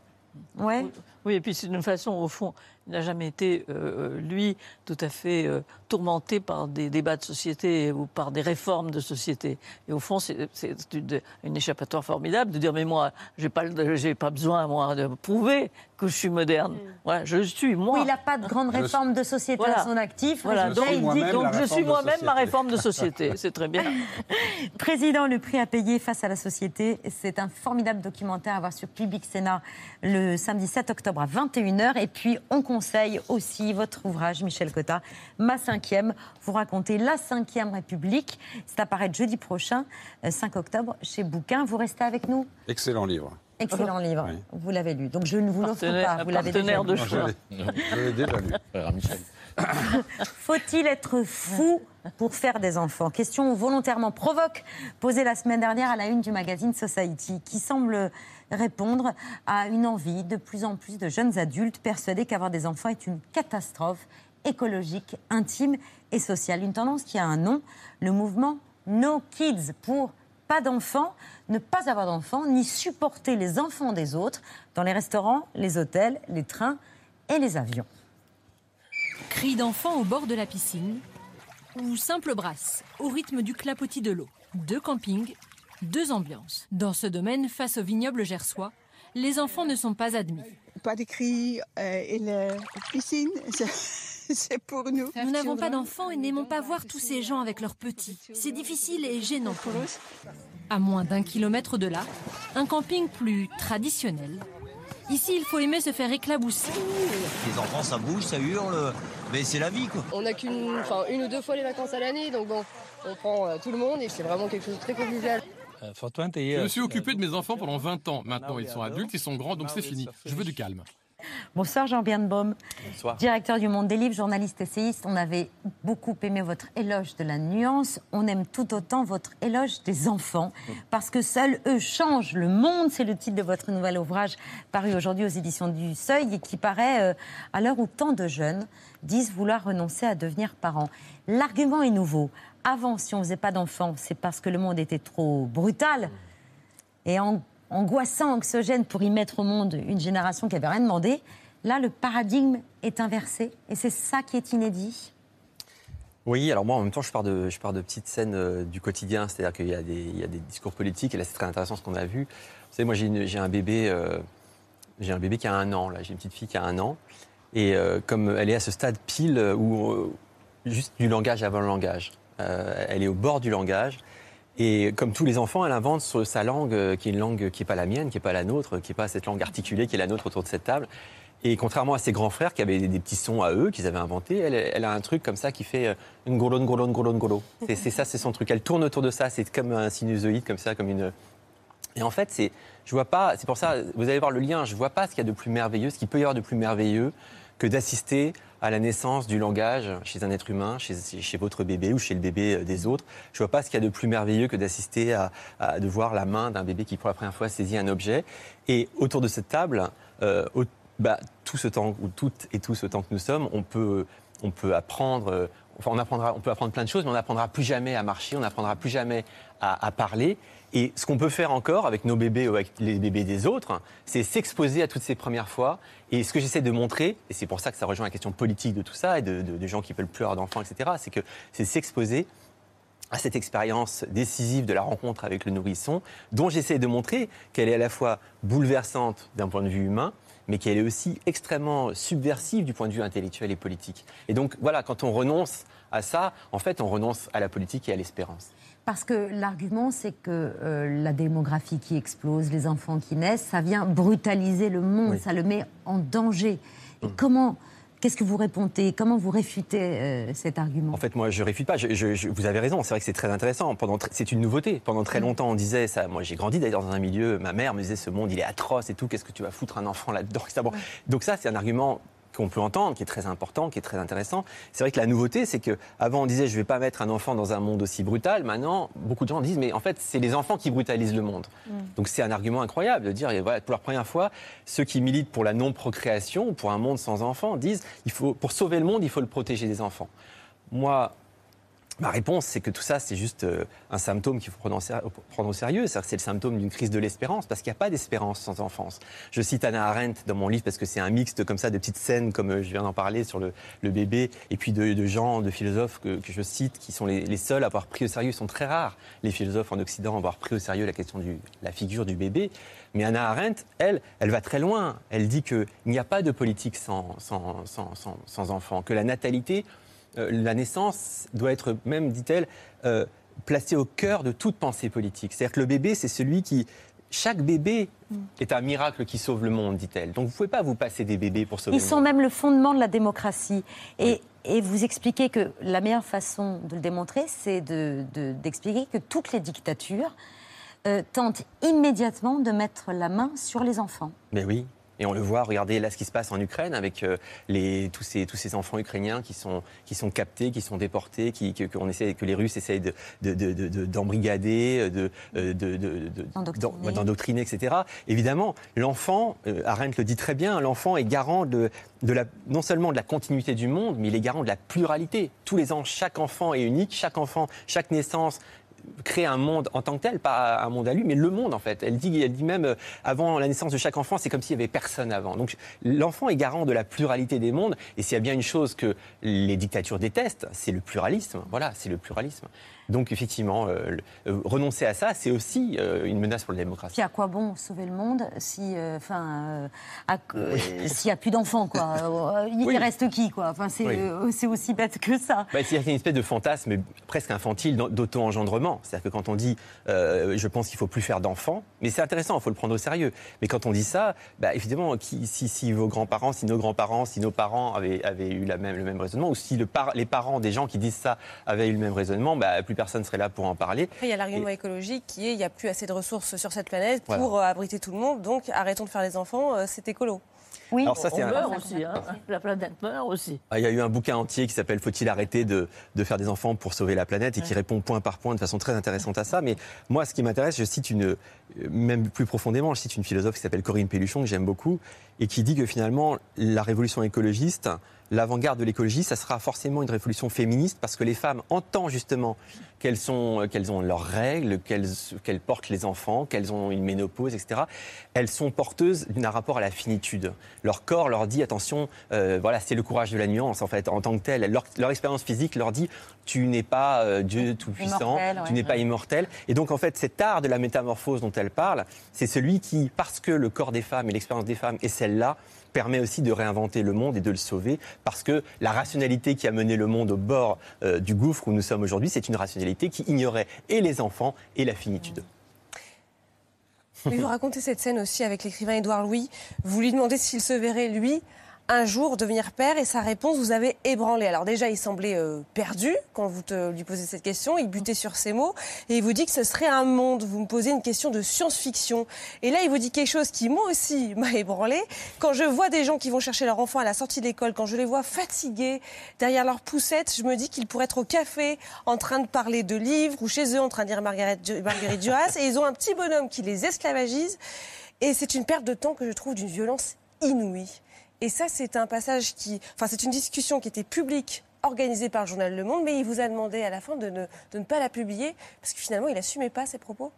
Ouais. Oui, et puis c'est d'une façon, au fond, il n'a jamais été, euh, lui, tout à fait euh, tourmenté par des débats de société ou par des réformes de société. Et au fond, c'est une, une échappatoire formidable de dire, mais moi, j'ai pas, pas besoin, moi, de prouver que je suis moderne. Voilà, je suis, moi. Oui, il n'a pas de grande réforme de société Voilà. à son actif. Voilà, donc, il dit donc donc je suis moi-même ma réforme de société. C'est très bien. Président, le prix à payer face à la société, c'est un formidable documentaire à voir sur Public Sénat le samedi 7 octobre à 21h. Et puis, on conseille aussi votre ouvrage, Michel Cotta, Ma cinquième. Vous racontez la cinquième République. C'est apparaître jeudi prochain, euh, 5 octobre, chez Bouquin. Vous restez avec nous Excellent livre. Excellent livre. Oui. Vous l'avez lu. Donc, je ne vous l'offre pas. Vous l'avez déjà partenaire de lu. choix. Je déjà lu. Frère Michel. Faut-il être fou pour faire des enfants? Question volontairement provoque posée la semaine dernière à la une du magazine Society, qui semble répondre à une envie de plus en plus de jeunes adultes persuadés qu'avoir des enfants est une catastrophe écologique, intime et sociale. Une tendance qui a un nom, le mouvement No Kids pour pas d'enfants, ne pas avoir d'enfants, ni supporter les enfants des autres dans les restaurants, les hôtels, les trains et les avions. Cris d'enfants au bord de la piscine ou simple brasse au rythme du clapotis de l'eau. Deux campings, deux ambiances. Dans ce domaine, face au vignoble gersois, les enfants ne sont pas admis. Pas de cris euh, et la piscine, c'est- pour nous. Nous n'avons pas d'enfants et n'aimons pas voir tous ces gens avec leurs petits. C'est difficile et gênant pour nous. À moins d'un kilomètre de là, un camping plus traditionnel. Ici, il faut aimer se faire éclabousser. Les enfants, ça bouge, ça hurle, mais c'est la vie, quoi. On n'a qu'une enfin, une ou deux fois les vacances à l'année, donc bon, on prend euh, tout le monde et c'est vraiment quelque chose de très convivial. Je me suis occupé de mes enfants pendant 20 ans. Maintenant, ils sont adultes, ils sont grands, donc c'est fini. Je veux du calme. Bonsoir Jean Birnbaum. Bonsoir. Directeur du Monde des Livres, journaliste essayiste. On avait beaucoup aimé votre éloge de la nuance. On aime tout autant votre éloge des enfants. Parce que seuls eux changent le monde. C'est le titre de votre nouvel ouvrage paru aujourd'hui aux éditions du Seuil et qui paraît euh, à l'heure où tant de jeunes disent vouloir renoncer à devenir parents. L'argument est nouveau. Avant, si on ne faisait pas d'enfants, c'est parce que le monde était trop brutal et en- angoissant, anxiogène pour y mettre au monde une génération qui n'avait rien demandé. Là, le paradigme est inversé et c'est ça qui est inédit. Oui, alors moi en même temps je pars de, petites scènes euh, du quotidien, c'est-à-dire qu'il y, a des- discours politiques et là c'est très intéressant ce qu'on a vu. Vous savez, moi j'ai un bébé, euh, un bébé qui a un an, j'ai une petite fille qui a un an et euh, comme elle est à ce stade pile où juste du langage avant le langage, elle est au bord du langage et comme tous les enfants, elle invente sa langue euh, qui est une langue qui n'est pas la mienne, qui n'est pas la nôtre, qui n'est pas cette langue articulée qui est la nôtre autour de cette table. Et contrairement à ses grands frères qui avaient des, petits sons à eux, qu'ils avaient inventés, elle, a un truc comme ça qui fait euh, ngolo, ngolo, ngolo, ngolo. C'est ça, c'est son truc. Elle tourne autour de ça, c'est comme un sinusoïde, comme ça, comme une. Et en fait, c'est, je vois pas, c'est pour ça, vous allez voir le lien, je vois pas ce qu'il y a de plus merveilleux, ce qu'il peut y avoir de plus merveilleux que d'assister à la naissance du langage chez un être humain, chez, votre bébé ou chez le bébé euh, des autres. Je vois pas ce qu'il y a de plus merveilleux que d'assister à, de voir la main d'un bébé qui pour la première fois saisit un objet. Et autour de cette table, euh, bah, tout ce temps, ou toutes et tout ce temps que nous sommes, on peut, on peut apprendre. euh, Enfin, on, apprendra, on peut apprendre plein de choses, mais on n'apprendra plus jamais à marcher, on n'apprendra plus jamais à parler. Et ce qu'on peut faire encore avec nos bébés ou avec les bébés des autres, c'est s'exposer à toutes ces premières fois. Et ce que j'essaie de montrer, et c'est pour ça que ça rejoint la question politique de tout ça, et de, gens qui veulent plus avoir d'enfants, etc., c'est que c'est s'exposer à cette expérience décisive de la rencontre avec le nourrisson, dont j'essaie de montrer qu'elle est à la fois bouleversante d'un point de vue humain, mais qu'elle est aussi extrêmement subversive du point de vue intellectuel et politique. Et donc voilà, quand on renonce à ça, en fait, on renonce à la politique et à l'espérance. Parce que l'argument, c'est que euh, la démographie qui explose, les enfants qui naissent, ça vient brutaliser le monde, Oui. ça le met en danger. Et comment, qu'est-ce que vous répondez? Comment vous réfutez euh, cet argument? En fait, moi, je réfute pas. Je- je- je- vous avez raison. C'est vrai que c'est très intéressant. Pendant, c'est une nouveauté. Pendant très longtemps, on disait ça. Moi, j'ai grandi d'ailleurs dans un milieu. Ma mère me disait ce monde, il est atroce et tout. Qu'est-ce que tu vas foutre un enfant là-dedans. Donc ça, c'est un argument qu'on peut entendre, qui est très important, qui est très intéressant. C'est vrai que la nouveauté, c'est que avant on disait je vais pas mettre un enfant dans un monde aussi brutal. Maintenant, beaucoup de gens disent mais en fait c'est les enfants qui brutalisent le monde. Donc c'est un argument incroyable de dire, et voilà, pour la première fois, ceux qui militent pour la non-procréation, pour un monde sans enfants, disent, il faut, pour sauver le monde, il faut le protéger des enfants. Moi, ma réponse, c'est que tout ça, c'est juste euh, un symptôme qu'il faut prendre, au sérieux. C'est le symptôme d'une crise de l'espérance, parce qu'il n'y a pas d'espérance sans enfance. Je cite Anna Arendt dans mon livre, parce que c'est un mixte comme ça de petites scènes, comme euh, je viens d'en parler sur le, bébé, et puis de, de gens, de philosophes que, je cite, qui sont les, seuls à avoir pris au sérieux. Ils sont très rares, les philosophes en Occident, à avoir pris au sérieux la question de la figure du bébé. Mais Anna Arendt, elle, elle va très loin. Elle dit qu'il n'y a pas de politique sans, sans, sans, sans, enfants, que la natalité la naissance doit être même, dit-elle, euh, placée au cœur de toute pensée politique. C'est-à-dire que le bébé, c'est celui qui... Chaque bébé est un miracle qui sauve le monde, dit-elle. Donc vous ne pouvez pas vous passer des bébés pour sauver Ils le sont monde. même le fondement de la démocratie. Et, et vous expliquez que la meilleure façon de le démontrer, c'est de- de- d'expliquer que toutes les dictatures euh, tentent immédiatement de mettre la main sur les enfants. Mais oui. Et on le voit, regardez là ce qui se passe en Ukraine avec euh, les, tous, ces, tous ces enfants ukrainiens qui sont, qui sont captés, qui sont déportés, qui, essaie, que les Russes essayent de, de, de- de- de- d'embrigader, de, de, de- de- d'en- d'endoctriner, etc. Évidemment, l'enfant, euh, Arendt le dit très bien, l'enfant est garant de, de la, non seulement de la continuité du monde, mais il est garant de la pluralité. Tous les ans, chaque enfant est unique, chaque enfant, chaque naissance créer un monde en tant que tel, pas un monde à lui, mais le monde en fait. Elle dit, elle dit même, euh, avant la naissance de chaque enfant, c'est comme s'il n'y avait personne avant. Donc l'enfant est garant de la pluralité des mondes, et s'il y a bien une chose que les dictatures détestent, c'est le pluralisme. Voilà, c'est le pluralisme. Donc effectivement, euh, euh, renoncer à ça, c'est aussi euh, une menace pour la démocratie. Puis à quoi bon sauver le monde si, enfin, s'il n'y a plus d'enfants, quoi? Il Oui. reste qui, quoi? Enfin, c'est Oui. c'est aussi bête que ça. Bah, a une espèce de fantasme presque infantile d'au- d'auto-engendrement. C'est-à-dire que quand on dit je pense qu'il faut plus faire d'enfants, mais c'est intéressant, il faut le prendre au sérieux. Mais quand on dit ça, bah, évidemment, qui- si, si vos grands-parents, si nos grands-parents, si nos parents avaient, avaient eu la même, le même raisonnement, ou si le par- les parents des gens qui disent ça avaient eu le même raisonnement, bah, plus personne serait là pour en parler. Après, il y a l'argument écologique qui est il n'y a plus assez de ressources sur cette planète pour euh, abriter tout le monde, donc arrêtons de faire les enfants, euh, c'est écolo. Oui, Alors ça, on un- meurt aussi, hein. la planète meurt aussi. Ah, Il y a eu un bouquin entier qui s'appelle Faut-il arrêter de, de faire des enfants pour sauver la planète et qui répond point par point de façon très intéressante à ça. Mais moi, ce qui m'intéresse, je cite une, euh, même plus profondément, je cite une philosophe qui s'appelle Corinne Pelluchon, que j'aime beaucoup, et qui dit que finalement, la révolution écologiste, l'avant-garde de l'écologie, ça sera forcément une révolution féministe parce que les femmes, en tant justement qu'elles sont, qu'elles ont leurs règles, qu'elles, qu'elles portent les enfants, qu'elles ont une ménopause, etc., elles sont porteuses d'un rapport à la finitude. Leur corps leur dit attention, euh, voilà, c'est le courage de la nuance en fait, en tant que tel. Leur, leur expérience physique leur dit tu n'es pas euh, Dieu tout-puissant, tu ouais. n'es pas immortel. Et donc en fait, cet art de la métamorphose dont elle parle, c'est celui qui, parce que le corps des femmes et l'expérience des femmes est celle-là, permet aussi de réinventer le monde et de le sauver, parce que la rationalité qui a mené le monde au bord euh, du gouffre où nous sommes aujourd'hui, c'est une rationalité qui ignorait et les enfants et la finitude. Vous racontez cette scène aussi avec l'écrivain Édouard Louis. Vous lui demandez s'il se verrait, lui, un jour devenir père et sa réponse vous avez ébranlé. Alors déjà, il semblait euh, perdu quand vous lui posez cette question, il butait sur ses mots et il vous dit que ce serait un monde. Vous me posez une question de science-fiction. Et là, il vous dit quelque chose qui, moi aussi, m'a ébranlé. Quand je vois des gens qui vont chercher leur enfant à la sortie de l'école, quand je les vois fatigués derrière leur poussette, je me dis qu'ils pourraient être au café en train de parler de livres ou chez eux en train de lire Marguerite Duras et ils ont un petit bonhomme qui les esclavagise. Et c'est une perte de temps que je trouve d'une violence inouïe. Et ça, c'est un passage qui. Enfin, c'est une discussion qui était publique, organisée par le journal Le Monde, mais il vous a demandé à la fin de ne, de ne pas la publier, parce que finalement, il n'assumait pas ses propos.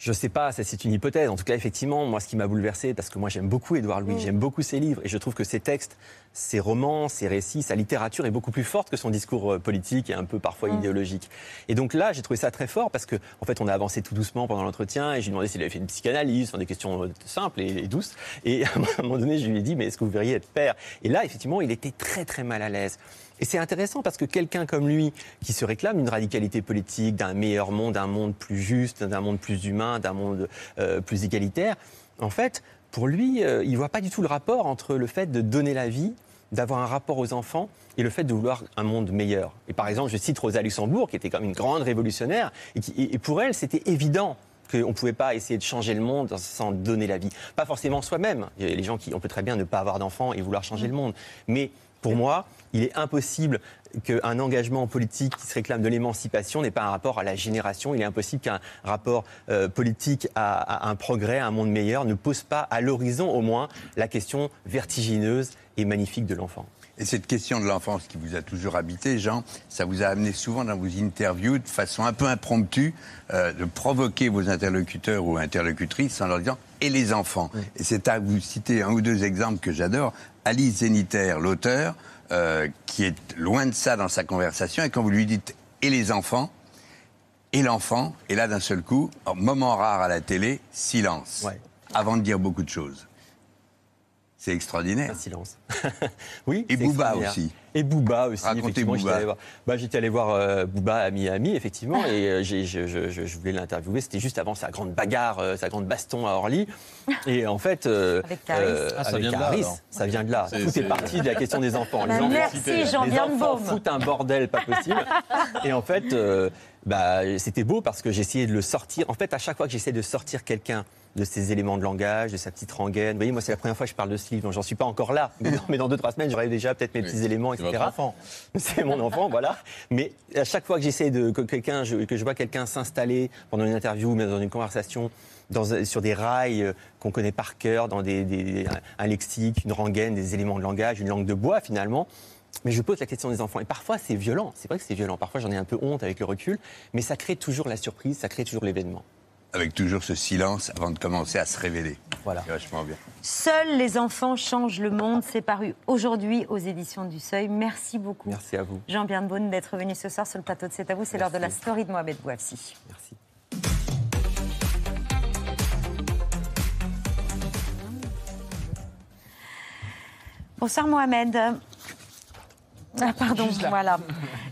Je sais pas, ça c'est une hypothèse. En tout cas, effectivement, moi, ce qui m'a bouleversé, parce que moi j'aime beaucoup Édouard Louis, Mm. j'aime beaucoup ses livres, et je trouve que ses textes, ses romans, ses récits, sa littérature est beaucoup plus forte que son discours euh, politique et un peu parfois Mm. idéologique. Et donc là, j'ai trouvé ça très fort parce que, en fait, on a avancé tout doucement pendant l'entretien, et je lui ai demandé s'il avait fait une psychanalyse, enfin, des questions euh, simples et, et douces. Et à un moment donné, je lui ai dit, mais est-ce que vous verriez être père? Et là, effectivement, il était très très mal à l'aise. Et c'est intéressant parce que quelqu'un comme lui, qui se réclame d'une radicalité politique, d'un meilleur monde, d'un monde plus juste, d'un monde plus humain, d'un monde euh, plus égalitaire, en fait, pour lui, euh, il voit pas du tout le rapport entre le fait de donner la vie, d'avoir un rapport aux enfants et le fait de vouloir un monde meilleur. Et par exemple, je cite Rosa Luxembourg, qui était comme une grande révolutionnaire, et, qui- et- et pour elle, c'était évident qu'on ne pouvait pas essayer de changer le monde sans donner la vie. Pas forcément soi-même. Il y a les gens qui, on peut très bien ne pas avoir d'enfants et vouloir changer le monde. Mais pour moi, il est impossible qu'un engagement politique qui se réclame de l'émancipation n'ait pas un rapport à la génération. Il est impossible qu'un rapport euh, politique à, à un progrès, à un monde meilleur ne pose pas à l'horizon au moins la question vertigineuse et magnifique de l'enfant. Et cette question de l'enfance qui vous a toujours habité, Jean, ça vous a amené souvent dans vos interviews, de façon un peu impromptue, euh, de provoquer vos interlocuteurs ou interlocutrices en leur disant et les enfants. Et c'est à vous citer un ou deux exemples que j'adore. Alice Zéniter, l'auteur, euh, qui est loin de ça dans sa conversation, et quand vous lui dites et les enfants, et l'enfant, et là d'un seul coup, en moment rare à la télé, silence. Avant de dire beaucoup de choses. C'est extraordinaire. Un silence. oui. Et Booba aussi. Et Booba aussi. Racontez Booba. J'étais allé voir, bah, j'étais allé voir euh, Booba à Miami, effectivement, et euh, j'ai- je, je- je- je voulais l'interviewer. C'était juste avant sa grande bagarre, euh, sa grande baston à Orly. Et en fait, euh, Avec Caris. Ah, ça avec vient de là, Caris, alors. ça vient de là. C'est- Tout est, parti de la question des enfants. Bah, enfants- merci, Jean les enfants foutent un bordel pas possible. Et en fait, euh, bah, c'était beau parce que j'essayais de le sortir. En fait, à chaque fois que j'essaie de sortir quelqu'un de ses éléments de langage, de sa petite rengaine. Vous voyez, moi, c'est la première fois que je parle de ce livre, donc j'en suis pas encore là. Mais dans, mais dans deux, trois semaines, j'aurai déjà peut-être mes petits éléments, c'est etc. votre enfant. C'est mon enfant, voilà. Mais à chaque fois que j'essaie de que quelqu'un, que je vois quelqu'un s'installer pendant une interview, mais dans une conversation, dans, sur des rails euh, qu'on connaît par cœur, dans des, des- un lexique, une rengaine, des éléments de langage, une langue de bois finalement. Mais je pose la question des enfants. Et parfois, c'est violent. C'est vrai que c'est violent. Parfois, j'en ai un peu honte avec le recul. Mais ça crée toujours la surprise, ça crée toujours l'événement. Avec toujours ce silence avant de commencer à se révéler. Voilà. C'est vachement bien. Seuls les enfants changent le monde. C'est paru aujourd'hui aux éditions du Seuil. Merci beaucoup. Merci à vous. Jean Birnbaum d'être venu ce soir sur le plateau de C'est à vous. C'est l'heure de la story de Mohamed Bouafsi. Merci. Bonsoir Mohamed. Ah, pardon, voilà.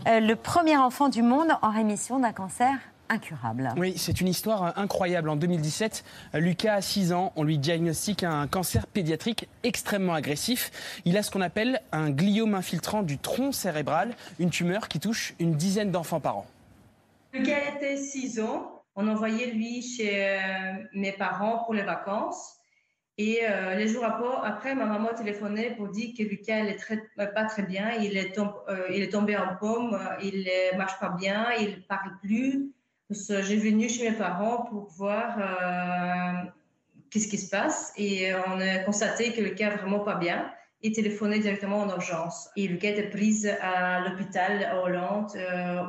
Euh, le premier enfant du monde en rémission d'un cancer incurable. Oui, c'est une histoire euh, incroyable. En 2017, euh, Lucas a 6 ans. On lui diagnostique un cancer pédiatrique extrêmement agressif. Il a ce qu'on appelle un gliome infiltrant du tronc cérébral, une tumeur qui touche une dizaine d'enfants par an. Lucas était 6 ans. On envoyait lui chez euh, mes parents pour les vacances. Et euh, les jours après, ma maman a téléphoné pour dire que Lucas n'est pas très bien. Il est, il est tombé en pomme, il ne marche pas bien, il ne parle plus. J'ai venu chez mes parents pour voir qu'est-ce qui se passe. Et on a constaté que Lucas n'est vraiment pas bien et téléphoné directement en urgence. Et Lucas était prise à l'hôpital à Hollande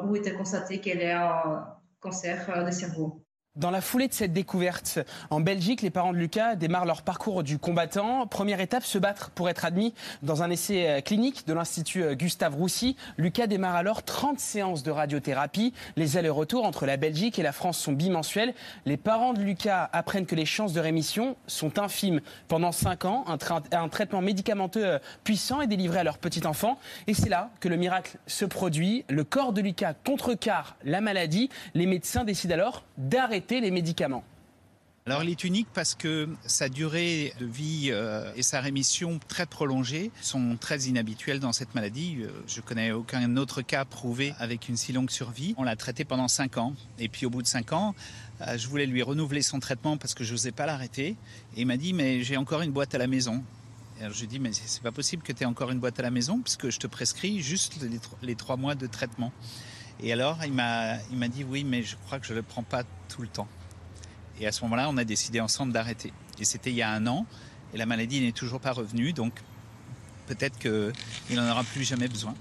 où était constaté qu'elle est en cancer de cerveau. Dans la foulée de cette découverte, en Belgique, les parents de Lucas démarrent leur parcours du combattant. Première étape, se battre pour être admis dans un essai euh, clinique de l'Institut euh, Gustave Roussy. Lucas démarre alors 30 séances de radiothérapie. Les allers-retours entre la Belgique et la France sont bimensuels. Les parents de Lucas apprennent que les chances de rémission sont infimes. Pendant 5 ans, un, un traitement médicamenteux euh, puissant est délivré à leur petit enfant. Et c'est là que le miracle se produit. Le corps de Lucas contrecarre la maladie. Les médecins décident alors d'arrêter les médicaments. Alors il est unique parce que sa durée de vie euh, et sa rémission très prolongée sont très inhabituelles dans cette maladie. Euh, je connais aucun autre cas prouvé avec une si longue survie. On l'a traité pendant 5 ans et puis au bout de 5 ans, euh, je voulais lui renouveler son traitement parce que je n'osais pas l'arrêter. Et il m'a dit mais j'ai encore une boîte à la maison. Alors je lui ai dit mais c'est pas possible que tu aies encore une boîte à la maison puisque je te prescris juste les, les 3 mois de traitement. Et alors, il m'a, dit oui, mais je crois que je ne le prends pas tout le temps. Et à ce moment-là, on a décidé ensemble d'arrêter. Et c'était il y a un an, et la maladie n'est toujours pas revenue, donc peut-être qu'il n'en aura plus jamais besoin.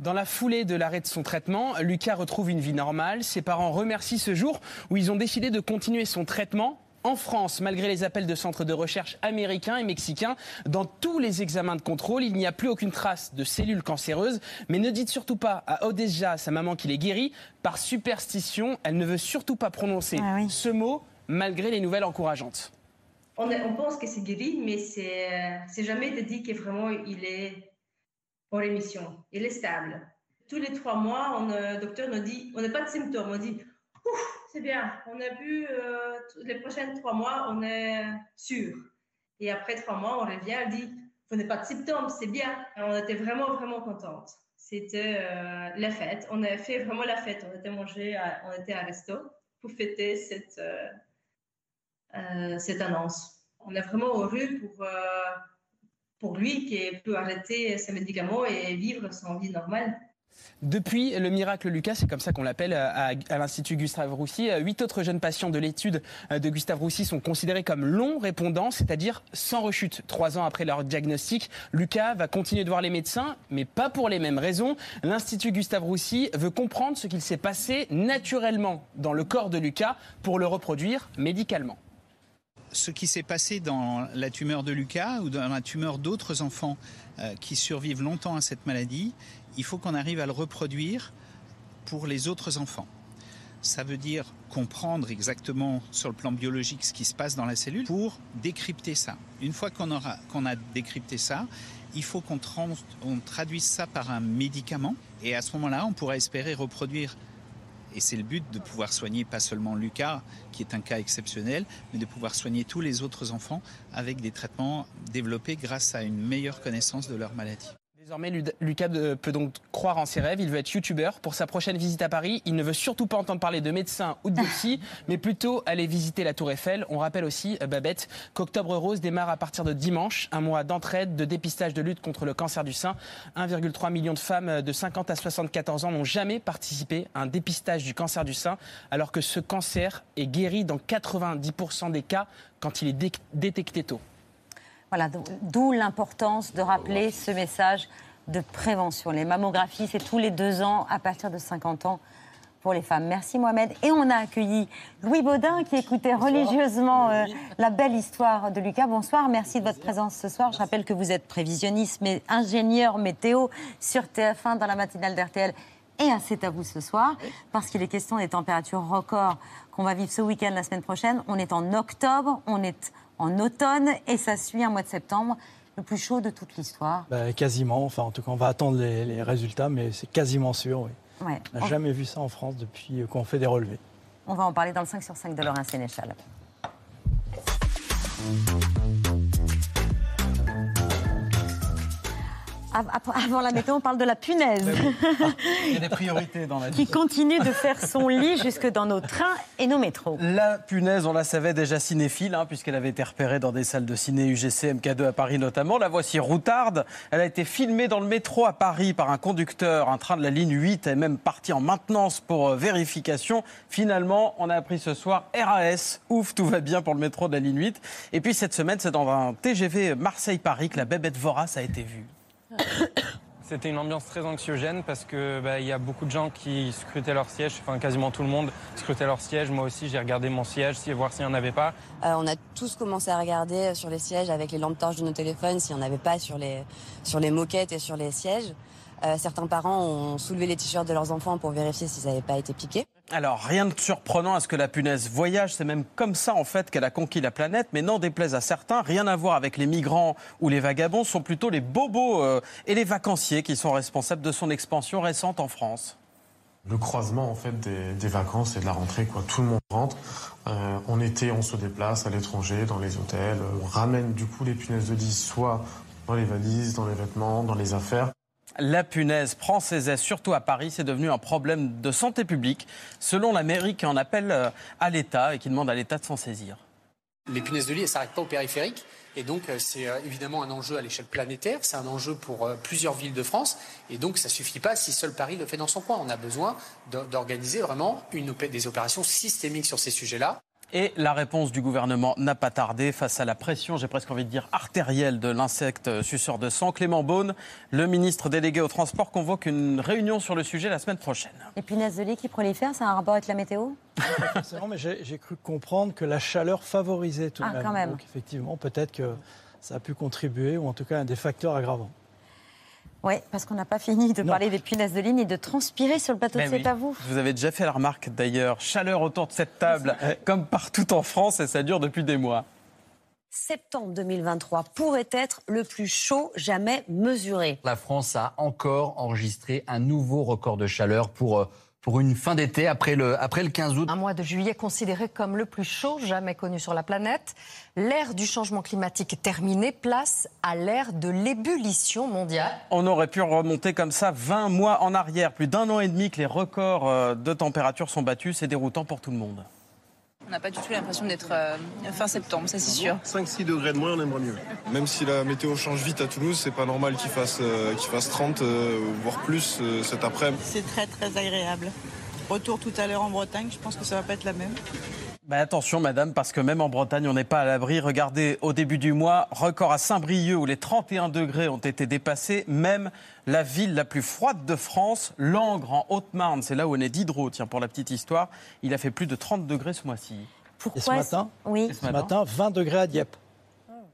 Dans la foulée de l'arrêt de son traitement, Lucas retrouve une vie normale. Ses parents remercient ce jour où ils ont décidé de continuer son traitement en France, malgré les appels de centres de recherche américains et mexicains, dans tous les examens de contrôle, il n'y a plus aucune trace de cellules cancéreuses. Mais ne dites surtout pas à Odessa, sa maman, qu'il est guéri. Par superstition, elle ne veut surtout pas prononcer ah ce mot, malgré les nouvelles encourageantes. On, pense que c'est guéri, mais c'est jamais de dire que vraiment il est en rémission. Il est stable. Tous les trois mois, le docteur nous dit, on n'a pas de symptômes. On dit, ouf, c'est bien. On a vu euh, les prochains trois mois, on est sûr. Et après trois mois, on revient, elle dit, vous n'avez pas de symptômes, c'est bien. on était vraiment, vraiment contente. C'était euh, la fête. On a fait vraiment la fête. On était mangé, on était à resto pour fêter cette, euh, cette annonce. On est vraiment heureux pour, pour lui qui peut arrêter ses médicaments et vivre son vie normale. Depuis le miracle Lucas, c'est comme ça qu'on l'appelle à, l'Institut Gustave Roussy, huit autres jeunes patients de l'étude de Gustave Roussy sont considérés comme longs répondants, c'est-à-dire sans rechute. Trois ans après leur diagnostic, Lucas va continuer de voir les médecins, mais pas pour les mêmes raisons. L'Institut Gustave Roussy veut comprendre ce qu'il s'est passé naturellement dans le corps de Lucas pour le reproduire médicalement ce qui s'est passé dans la tumeur de Lucas ou dans la tumeur d'autres enfants euh, qui survivent longtemps à cette maladie il faut qu'on arrive à le reproduire pour les autres enfants. Ça veut dire comprendre exactement sur le plan biologique ce qui se passe dans la cellule pour décrypter ça. Une fois qu'on aura a décrypté ça, il faut qu'on traduise ça par un médicament et à ce moment-là, on pourra espérer reproduire et c'est le but de pouvoir soigner pas seulement Lucas, qui est un cas exceptionnel, mais de pouvoir soigner tous les autres enfants avec des traitements développés grâce à une meilleure connaissance de leur maladie. Désormais, Lucas peut donc croire en ses rêves. Il veut être youtubeur. Pour sa prochaine visite à Paris, il ne veut surtout pas entendre parler de médecins ou de psy, mais plutôt aller visiter la Tour Eiffel. On rappelle aussi, euh, Babette, qu'Octobre Rose démarre à partir de dimanche, un mois d'entraide, de dépistage de lutte contre le cancer du sein. 1,3 million de femmes de 50 à 74 ans n'ont jamais participé à un dépistage du cancer du sein, alors que ce cancer est guéri dans 90% des cas quand il est détecté tôt. Voilà, d'où l'importance de rappeler ce message de prévention. Les mammographies, c'est tous les deux ans à partir de 50 ans pour les femmes. Merci Mohamed. Et on a accueilli Louis Baudin qui écoutait religieusement euh, la belle histoire de Lucas. Bonsoir, merci de votre présence ce soir. Je rappelle que vous êtes prévisionniste, mais ingénieur météo sur TF1 dans la matinale d'RTL. Et c'est à vous ce soir, parce qu'il est question des températures records qu'on va vivre ce week-end, la semaine prochaine. On est en octobre, on est en automne et ça suit un mois de septembre le plus chaud de toute l'histoire bah, Quasiment. Enfin, en tout cas, on va attendre les, résultats, mais c'est quasiment sûr, oui. On n'a jamais vu ça en France depuis qu'on fait des relevés. On va en parler dans le 5 sur 5 de Laurent Sénéchal. Avant la météo, on parle de la punaise. Il y a des priorités dans la vie. Qui continue de faire son lit jusque dans nos trains et nos métros. La punaise, on la savait déjà cinéphile, hein, puisqu'elle avait été repérée dans des salles de ciné UGC, MK2 à Paris notamment. La voici routarde. Elle a été filmée dans le métro à Paris par un conducteur. Un train de la ligne 8 est même parti en maintenance pour euh, vérification. Finalement, on a appris ce soir RAS. Ouf, tout va bien pour le métro de la ligne 8. Et puis cette semaine, c'est dans un TGV Marseille-Paris que la bébête Vorace a été vue. C'était une ambiance très anxiogène parce que bah, il y a beaucoup de gens qui scrutaient leur siège, enfin quasiment tout le monde scrutait leur siège. Moi aussi, j'ai regardé mon siège, voir s'il n'y en avait pas. Euh, on a tous commencé à regarder sur les sièges avec les lampes torches de nos téléphones s'il n'y en avait pas sur les, sur les moquettes et sur les sièges. Euh, certains parents ont soulevé les t-shirts de leurs enfants pour vérifier s'ils n'avaient pas été piqués. Alors, rien de surprenant à ce que la punaise voyage. C'est même comme ça, en fait, qu'elle a conquis la planète. Mais n'en déplaise à certains, rien à voir avec les migrants ou les vagabonds. Ce sont plutôt les bobos euh, et les vacanciers qui sont responsables de son expansion récente en France. Le croisement en fait des, vacances et de la rentrée, quoi. Tout le monde rentre. Euh, en été, on se déplace à l'étranger, dans les hôtels. On ramène du coup les punaises de lit soit dans les valises, dans les vêtements, dans les affaires. La punaise prend ses aises, surtout à Paris. C'est devenu un problème de santé publique, selon la mairie qui en appelle euh, à l'État et qui demande à l'État de s'en saisir. Les punaises de lit, elles ne s'arrêtent pas au périphérique. Et donc, euh, c'est euh, évidemment un enjeu à l'échelle planétaire. C'est un enjeu pour plusieurs villes de France. Et donc, ça ne suffit pas si seul Paris le fait dans son coin. On a besoin d'organiser vraiment des opérations systémiques sur ces sujets-là. Et la réponse du gouvernement n'a pas tardé face à la pression, j'ai presque envie de dire artérielle, de l'insecte suceur de sang. Clément Beaune, le ministre délégué au transport, convoque une réunion sur le sujet la semaine prochaine. Et punaises de lit qui prolifèrent, ça a un rapport avec la météo? Non, mais j'ai cru comprendre que la chaleur favorisait tout de ah, Quand même. Donc effectivement, peut-être que ça a pu contribuer, ou en tout cas un des facteurs aggravants. Oui, parce qu'on n'a pas fini de parler des punaises de ligne et de transpirer sur le plateau de C'est à vous. Vous avez déjà fait la remarque d'ailleurs, chaleur autour de cette table, comme partout en France, et ça dure depuis des mois. Septembre 2023 pourrait être le plus chaud jamais mesuré. La France a encore enregistré un nouveau record de chaleur pour euh, pour une fin d'été après le, après le 15 août. Un mois de juillet considéré comme le plus chaud jamais connu sur la planète. L'ère du changement climatique est terminée, place à l'ère de l'ébullition mondiale. On aurait pu remonter comme ça 20 mois en arrière, plus d'un an et demi que les records euh, de température sont battus, c'est déroutant pour tout le monde. On n'a pas du tout l'impression d'être euh, fin septembre, ça c'est sûr. 5-6 degrés de moins, on aimerait mieux. Même si la météo change vite à Toulouse, c'est pas normal qu'il fasse, euh, fasse 30, euh, voire plus cet après-midi. C'est très très agréable. Retour tout à l'heure en Bretagne, je pense que ça va pas être la même. Bah, attention, madame, parce que même en Bretagne, on n'est pas à l'abri. Regardez, au début du mois, record à Saint-Brieuc où les 31 degrés ont été dépassés. Même la ville la plus froide de France, Langres, en Haute-Marne, c'est là où on est Diderot, tiens, pour la petite histoire, il a fait plus de 30 degrés ce mois-ci. Et ce matin, oui. ce matin, 20 degrés à Dieppe.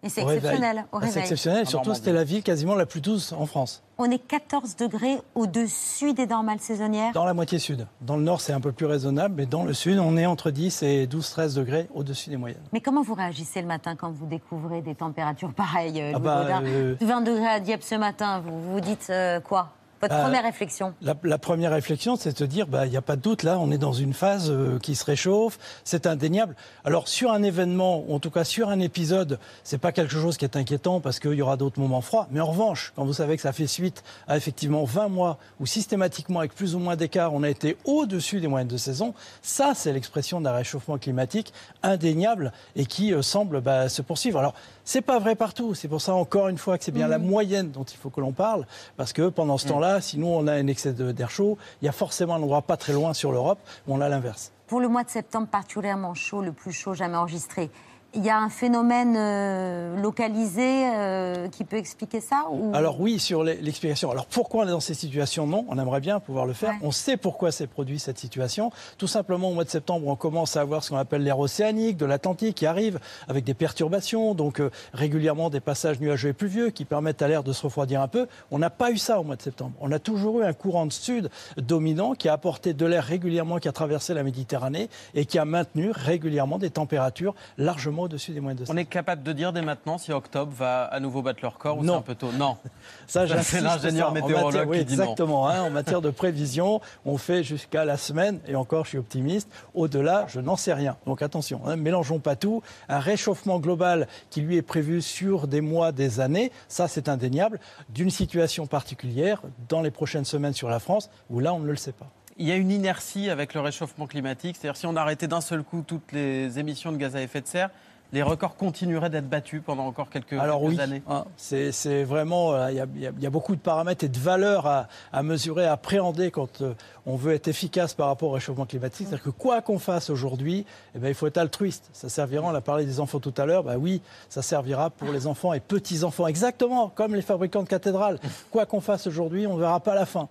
Et c'est exceptionnel au réveil. C'est exceptionnel, surtout c'était la ville quasiment la plus douce en France. On est 14 degrés au-dessus des normales saisonnières Dans la moitié sud. Dans le nord, c'est un peu plus raisonnable, mais dans le sud, on est entre 10 et 12-13 degrés au-dessus des moyennes. Mais comment vous réagissez le matin quand vous découvrez des températures pareilles, euh, ah bah, 20 euh, degrés à Dieppe ce matin, vous vous dites euh, quoi? Votre bah, première réflexion la, première réflexion, c'est de se dire, bah, il n'y a pas de doute, là, on est dans une phase euh, qui se réchauffe, c'est indéniable. Alors, sur un événement, ou en tout cas sur un épisode, c'est pas quelque chose qui est inquiétant parce qu'il y aura d'autres moments froids. Mais en revanche, quand vous savez que ça fait suite à effectivement 20 mois où systématiquement, avec plus ou moins d'écart, on a été au-dessus des moyennes de saison, ça, c'est l'expression d'un réchauffement climatique indéniable et qui euh, semble bah, se poursuivre. Alors, c'est pas vrai partout. C'est pour ça, encore une fois, que c'est bien la mmh. moyenne dont il faut que l'on parle. Parce que pendant ce mmh. temps-là, sinon on a un excès d'air chaud, il y a forcément un endroit pas très loin sur l'Europe où on a l'inverse. Pour le mois de septembre particulièrement chaud, le plus chaud jamais enregistré, il y a un phénomène euh, localisé euh, qui peut expliquer ça Alors oui, sur l'explication. Alors pourquoi on est dans ces situations? Non, on aimerait bien pouvoir le faire. On sait pourquoi s'est produit cette situation. Tout simplement au mois de septembre, on commence à avoir ce qu'on appelle l'air océanique de l'Atlantique qui arrive avec des perturbations, donc euh, régulièrement des passages nuageux et pluvieux qui permettent à l'air de se refroidir un peu. On n'a pas eu ça au mois de septembre. On a toujours eu un courant de sud dominant qui a apporté de l'air régulièrement, qui a traversé la Méditerranée et qui a maintenu régulièrement des températures largement légèrement au-dessus des moins de 2 On est capable de dire dès maintenant si octobre va à nouveau battre le record ou c'est Non. un peu tôt Non. Ça, c'est l'ingénieur météorologue matière- oui, qui dit non. Exactement. hein, en matière de prévision, on fait jusqu'à la semaine, et encore, je suis optimiste. Au-delà, je n'en sais rien. Donc attention, hein, mélangeons pas tout. Un réchauffement global qui lui est prévu sur des mois, des années, ça c'est indéniable, d'une situation particulière dans les prochaines semaines sur la France, où là, on ne le sait pas. Il y a une inertie avec le réchauffement climatique. C'est-à-dire si on arrêtait d'un seul coup toutes les émissions de gaz à effet de serre, les records continueraient d'être battus pendant encore quelques, Alors quelques oui, années. hein, c'est vraiment, euh, il y, a- y y beaucoup de paramètres et de valeurs à, à mesurer, à appréhender quand euh, on veut être efficace par rapport au réchauffement climatique. C'est-à-dire que quoi qu'on fasse aujourd'hui, eh ben, il faut être altruiste. Ça servira, on a parlé des enfants tout à l'heure, bah oui, ça servira pour les enfants et petits-enfants, exactement comme les fabricants de cathédrales. Quoi qu'on fasse aujourd'hui, on ne verra pas la fin.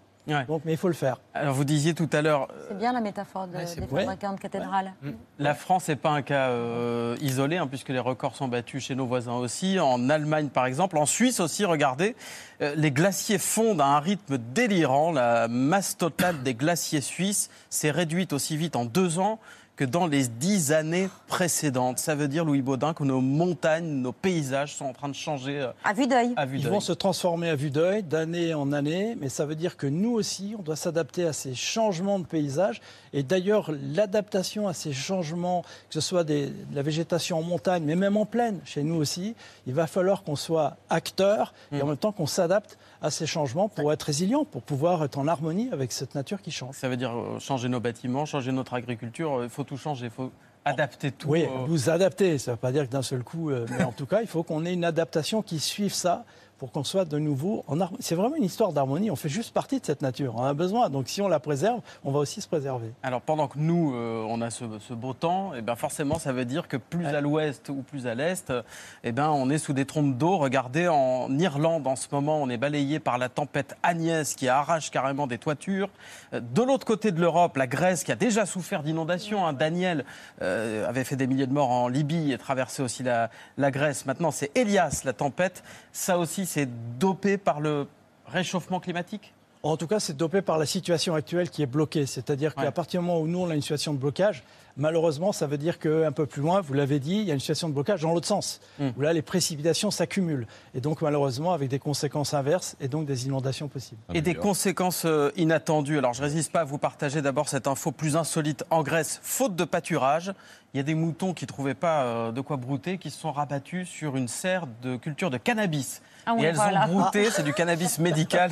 Donc, mais il faut le faire. Alors vous disiez tout à l'heure, C'est bien la métaphore de- des fabricants de cathédrales. La France n'est pas un cas euh, isolé, hein, puisque les records sont battus chez nos voisins aussi. En Allemagne, par exemple. En Suisse aussi, regardez, euh, les glaciers fondent à un rythme délirant. La masse totale des glaciers suisses s'est réduite aussi vite en deux ans que dans les dix années précédentes. Ça veut dire, Louis Baudin, que nos montagnes, nos paysages sont en train de changer. euh, À vue d'œil. Ils d'œil. vont se transformer à vue d'œil d'année en année, mais ça veut dire que nous aussi, on doit s'adapter à ces changements de paysage. Et d'ailleurs, l'adaptation à ces changements, que ce soit des- de la végétation en montagne, mais même en plaine, chez nous aussi, il va falloir qu'on soit acteur et en même temps qu'on s'adapte à ces changements pour être résilient, pour pouvoir être en harmonie avec cette nature qui change. Ça veut dire euh, changer nos bâtiments, changer notre agriculture. Il faut tout changer, il faut adapter tout. Oui, euh, vous adapter, ça ne veut pas dire que d'un seul coup, euh, mais en tout cas, il faut qu'on ait une adaptation qui suive ça pour qu'on soit de nouveau en harmonie. C'est vraiment une histoire d'harmonie, on fait juste partie de cette nature, on a besoin. Donc si on la préserve, on va aussi se préserver. Alors pendant que nous, euh, on a ce, ce beau temps, et ben forcément, ça veut dire que plus à l'ouest ou plus à l'est, euh, eh ben, on est sous des trompes d'eau. Regardez, en Irlande, en ce moment, on est balayé par la tempête Agnès qui arrache carrément des toitures. Euh, De l'autre côté de l'Europe, la Grèce qui a déjà souffert d'inondations. hein, Daniel euh, avait fait des milliers de morts en Libye et traversé aussi la, la Grèce. Maintenant, c'est Elias, la tempête. Ça aussi, c'est dopé par le réchauffement climatique En tout cas, c'est dopé par la situation actuelle qui est bloquée. C'est-à-dire qu'à partir du moment où nous, on a une situation de blocage, malheureusement, ça veut dire qu'un peu plus loin, vous l'avez dit, il y a une situation de blocage dans l'autre sens, où là, les précipitations s'accumulent. Et donc, malheureusement, avec des conséquences inverses et donc des inondations possibles. Et des conséquences euh, inattendues. Alors, je résiste pas à vous partager d'abord cette info plus insolite. En Grèce, faute de pâturage, il y a des moutons qui trouvaient pas euh, de quoi brouter, qui se sont rabattus sur une serre de culture de cannabis. Ah oui, et elles voilà. ont brouté, c'est du cannabis médical.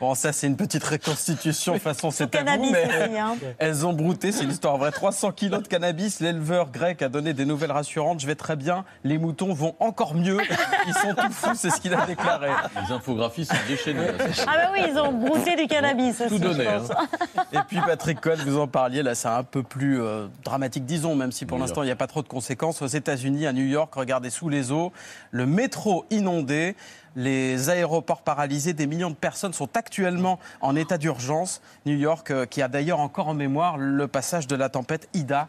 Bon, ça, c'est une petite reconstitution façon c'est à vous, cannabis mais aussi, hein. elles ont brouté, c'est une histoire vraie. 300 kilos de cannabis, l'éleveur grec a donné des nouvelles rassurantes. Je vais très bien, les moutons vont encore mieux. Ils sont tout fous, c'est ce qu'il a déclaré. Les infographies sont déchaînées. Ah bah oui, ils ont brouté du cannabis aussi, Tout donné, hein. Et puis Patrick Cohen, vous en parliez, là c'est un peu plus euh, dramatique, disons, même si pour l'instant il n'y a pas trop de conséquences. Aux États-Unis, à New York, regardez sous les eaux, le métro inondé, les aéroports paralysés, des millions de personnes sont actuellement en état d'urgence. New York, euh, qui a d'ailleurs encore en mémoire le passage de la tempête Ida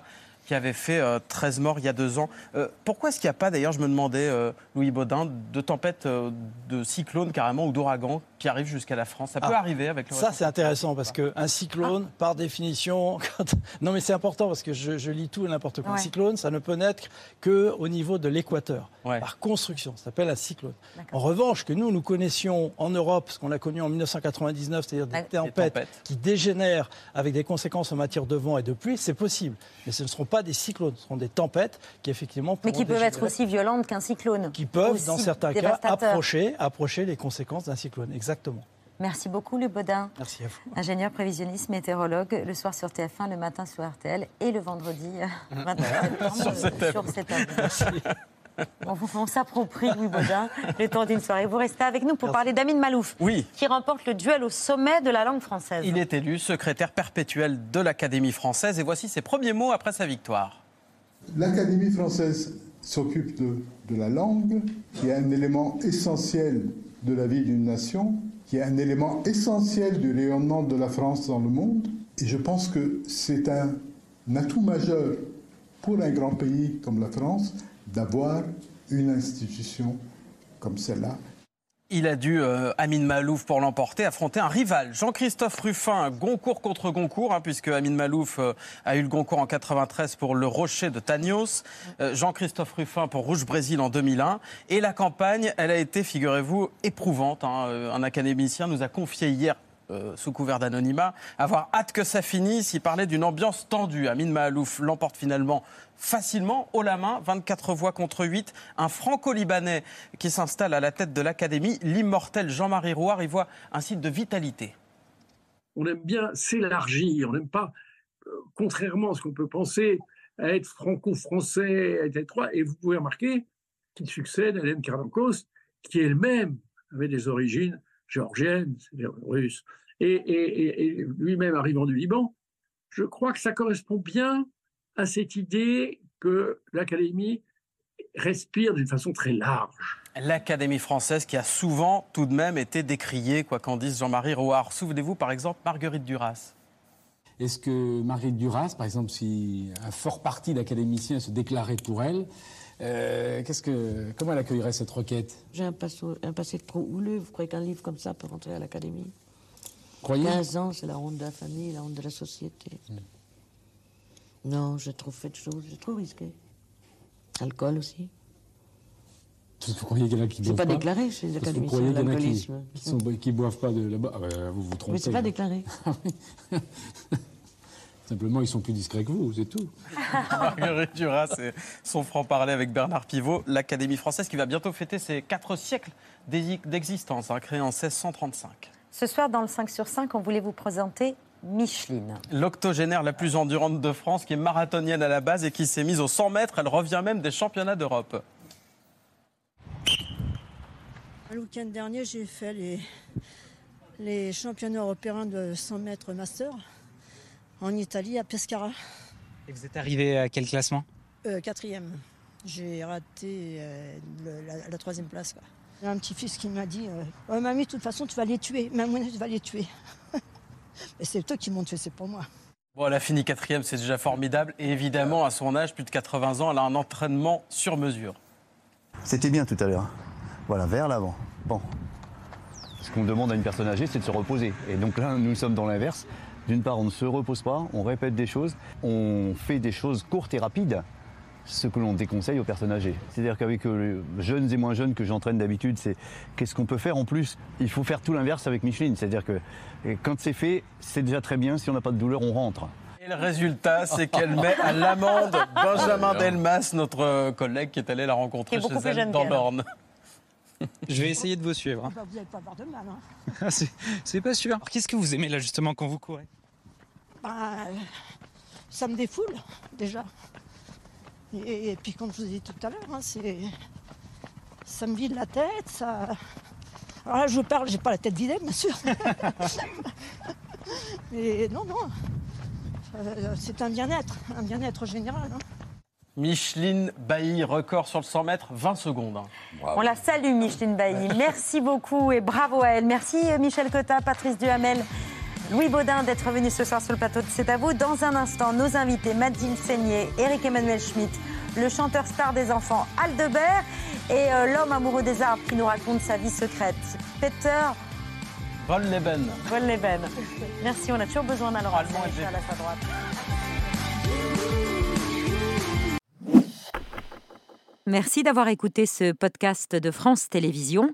qui avait fait euh, 13 morts il y a deux ans. Euh, pourquoi est-ce qu'il n'y a pas, d'ailleurs, je me demandais, euh, Louis Baudin, de tempêtes, euh, de cyclones carrément ou d'ouragans qui arrivent jusqu'à la France? Ça peut Ah, arriver avec le Ça, c'est intéressant parce qu'un cyclone, Ah. par définition, quand- non mais c'est important parce que je, je lis tout et n'importe quoi. Un Ouais. cyclone, ça ne peut naître qu'au niveau de l'équateur, Ouais. par construction. Ça s'appelle un cyclone. En revanche, que nous, nous connaissions en Europe, ce qu'on a connu en 1999, c'est-à-dire des, Ouais. tempêtes tempêtes. qui dégénèrent avec des conséquences en matière de vent et de pluie, c'est possible. Mais ce ne seront pas des cyclones, ce seront des tempêtes qui effectivement Mais qui peuvent être aussi violentes qu'un cyclone. qui peuvent, dans certains cas, approcher, approcher les conséquences d'un cyclone. Exactement. Merci beaucoup, Louis Baudin. Merci à vous. Ingénieur prévisionniste, météorologue, le soir sur TF1, le matin sur RTL et le vendredi euh, 29 septembre Sur cette sur cette On, on s'approprie, Louis Baudin, le temps d'une soirée. Vous restez avec nous pour parler d'Amine Malouf, Oui. qui remporte le duel au sommet de la langue française. Il est élu secrétaire perpétuel de l'Académie française et voici ses premiers mots après sa victoire. L'Académie française s'occupe de, de la langue, qui est un élément essentiel de la vie d'une nation, qui est un élément essentiel du rayonnement de la France dans le monde. Et je pense que c'est un atout majeur pour un grand pays comme la France d'avoir une institution comme celle-là. Il a dû, euh, Amine Malouf, pour l'emporter, affronter un rival. Jean-Christophe Ruffin, Goncourt contre Goncourt, hein, puisque Amine Malouf euh, a eu le Goncourt en 93 pour Le Rocher de Tagnos. Euh, Jean-Christophe Ruffin pour Rouge Brésil en 2001. Et la campagne, elle a été, figurez-vous, éprouvante. hein. Un académicien nous a confié hier euh, sous couvert d'anonymat, avoir hâte que ça finisse. Il parlait d'une ambiance tendue. Amine Mahalouf l'emporte finalement facilement, haut la main, 24 voix contre 8. Un franco-libanais qui s'installe à la tête de l'académie, l'immortel Jean-Marie Rouard, y voit un signe de vitalité. on aime bien s'élargir, on n'aime pas, euh, contrairement à ce qu'on peut penser, être franco-français, être étroit. Et vous pouvez remarquer qu'il succède à Hélène Karnankos, qui elle-même avait des origines géorgiennes, russes, et, et- et- et lui-même arrivant du Liban. Je crois que ça correspond bien à cette idée que l'Académie respire d'une façon très large. L'Académie française qui a souvent tout de même été décriée, quoi qu'en dise Jean-Marie Rouard. Souvenez-vous par exemple Marguerite Duras. Est-ce que Marguerite Duras, par exemple, si un fort parti d'académiciens se déclarait pour elle, euh, qu'est-ce que, comment elle accueillerait cette requête? J'ai un, un passé trop houleux. Vous croyez qu'un livre comme ça peut rentrer à l'académie? Croyez 15 ans, c'est la honte de la famille, la honte de la société. Non, j'ai trop fait de choses, j'ai trop risqué. Alcool aussi. Vous croyez qu'il y en a qui C'est boivent pas pas? déclaré chez les académiciens, croyez qu'il y en a qui, l'alcoolisme. qui, sont, qui boivent pas de là-bas? Ah ben, Vous vous trompez. Mais c'est pas déclaré. Simplement, ils sont plus discrets que vous, c'est tout. Marguerite Duras et son franc-parler avec Bernard Pivot, l'Académie française qui va bientôt fêter ses quatre siècles d'exi- d'existence, hein, créée en 1635. Ce soir, dans le 5 sur 5, on voulait vous présenter Micheline. L'octogénaire la plus endurante de France, qui est marathonienne à la base et qui s'est mise aux 100 mètres. Elle revient même des championnats d'Europe. Le week-end dernier, j'ai fait les, les championnats européens de 100 mètres master en Italie, à Pescara, Et vous êtes arrivé à quel classement? Euh, quatrième. J'ai raté euh, le- la, la troisième place. quoi. J'ai un petit-fils qui m'a dit euh, Ouais, Mamie, de toute façon, tu vas les tuer. Maman, tu vas les tuer. Mais c'est toi qui m'ont tué, c'est pour moi. Bon, elle a fini quatrième, c'est déjà formidable. Et évidemment, à son âge, plus de 80 ans, elle a un entraînement sur mesure. C'était bien tout à l'heure. Voilà, vers l'avant. Bon. Ce qu'on demande à une personne âgée, c'est de se reposer. Et donc là, nous sommes dans l'inverse. D'une part, on ne se repose pas, on répète des choses, on fait des choses courtes et rapides, ce que l'on déconseille aux personnes âgées. C'est-à-dire qu'avec euh, jeunes et moins jeunes que j'entraîne d'habitude, c'est qu'est-ce qu'on peut faire en plus Il faut faire tout l'inverse avec Micheline. C'est-à-dire que quand c'est fait, c'est déjà très bien. Si on n'a pas de douleur, on rentre. Et le résultat, c'est qu'elle met à l'amende Benjamin Delmas, notre collègue qui est allé la rencontrer est chez elle dans l'Orne. Je vais essayer de vous suivre. hein. Bah, vous n'allez pas avoir de mal. hein. Ah, c'est c'est pas sûr. Alors, Qu'est-ce que vous aimez là justement quand vous courez? Bah, ça me défoule, déjà. Et, et puis, comme je vous ai dit tout à l'heure, hein, c'est, ça me vide la tête. Ça... Alors là, je parle, j'ai pas la tête vidée, bien sûr. Et non, non. Euh, c'est un bien-être, un bien-être général. hein. Micheline Bailly, record sur le 100 mètres, 20 secondes. On la salue, Micheline Bailly. Merci beaucoup et bravo à elle. Merci Michel Cotta, Patrice Duhamel, Louis Baudin d'être venus ce soir sur le plateau de C'est à vous. Dans un instant, nos invités, Madine Seigné, Eric Emmanuel Schmitt, le chanteur star des enfants Aldebert et euh, l'homme amoureux des arbres qui nous raconte sa vie secrète, Peter Volleben. Volleben. Merci, on a toujours besoin d'un Laurent à sa droite. Merci d'avoir écouté ce podcast de France Télévisions.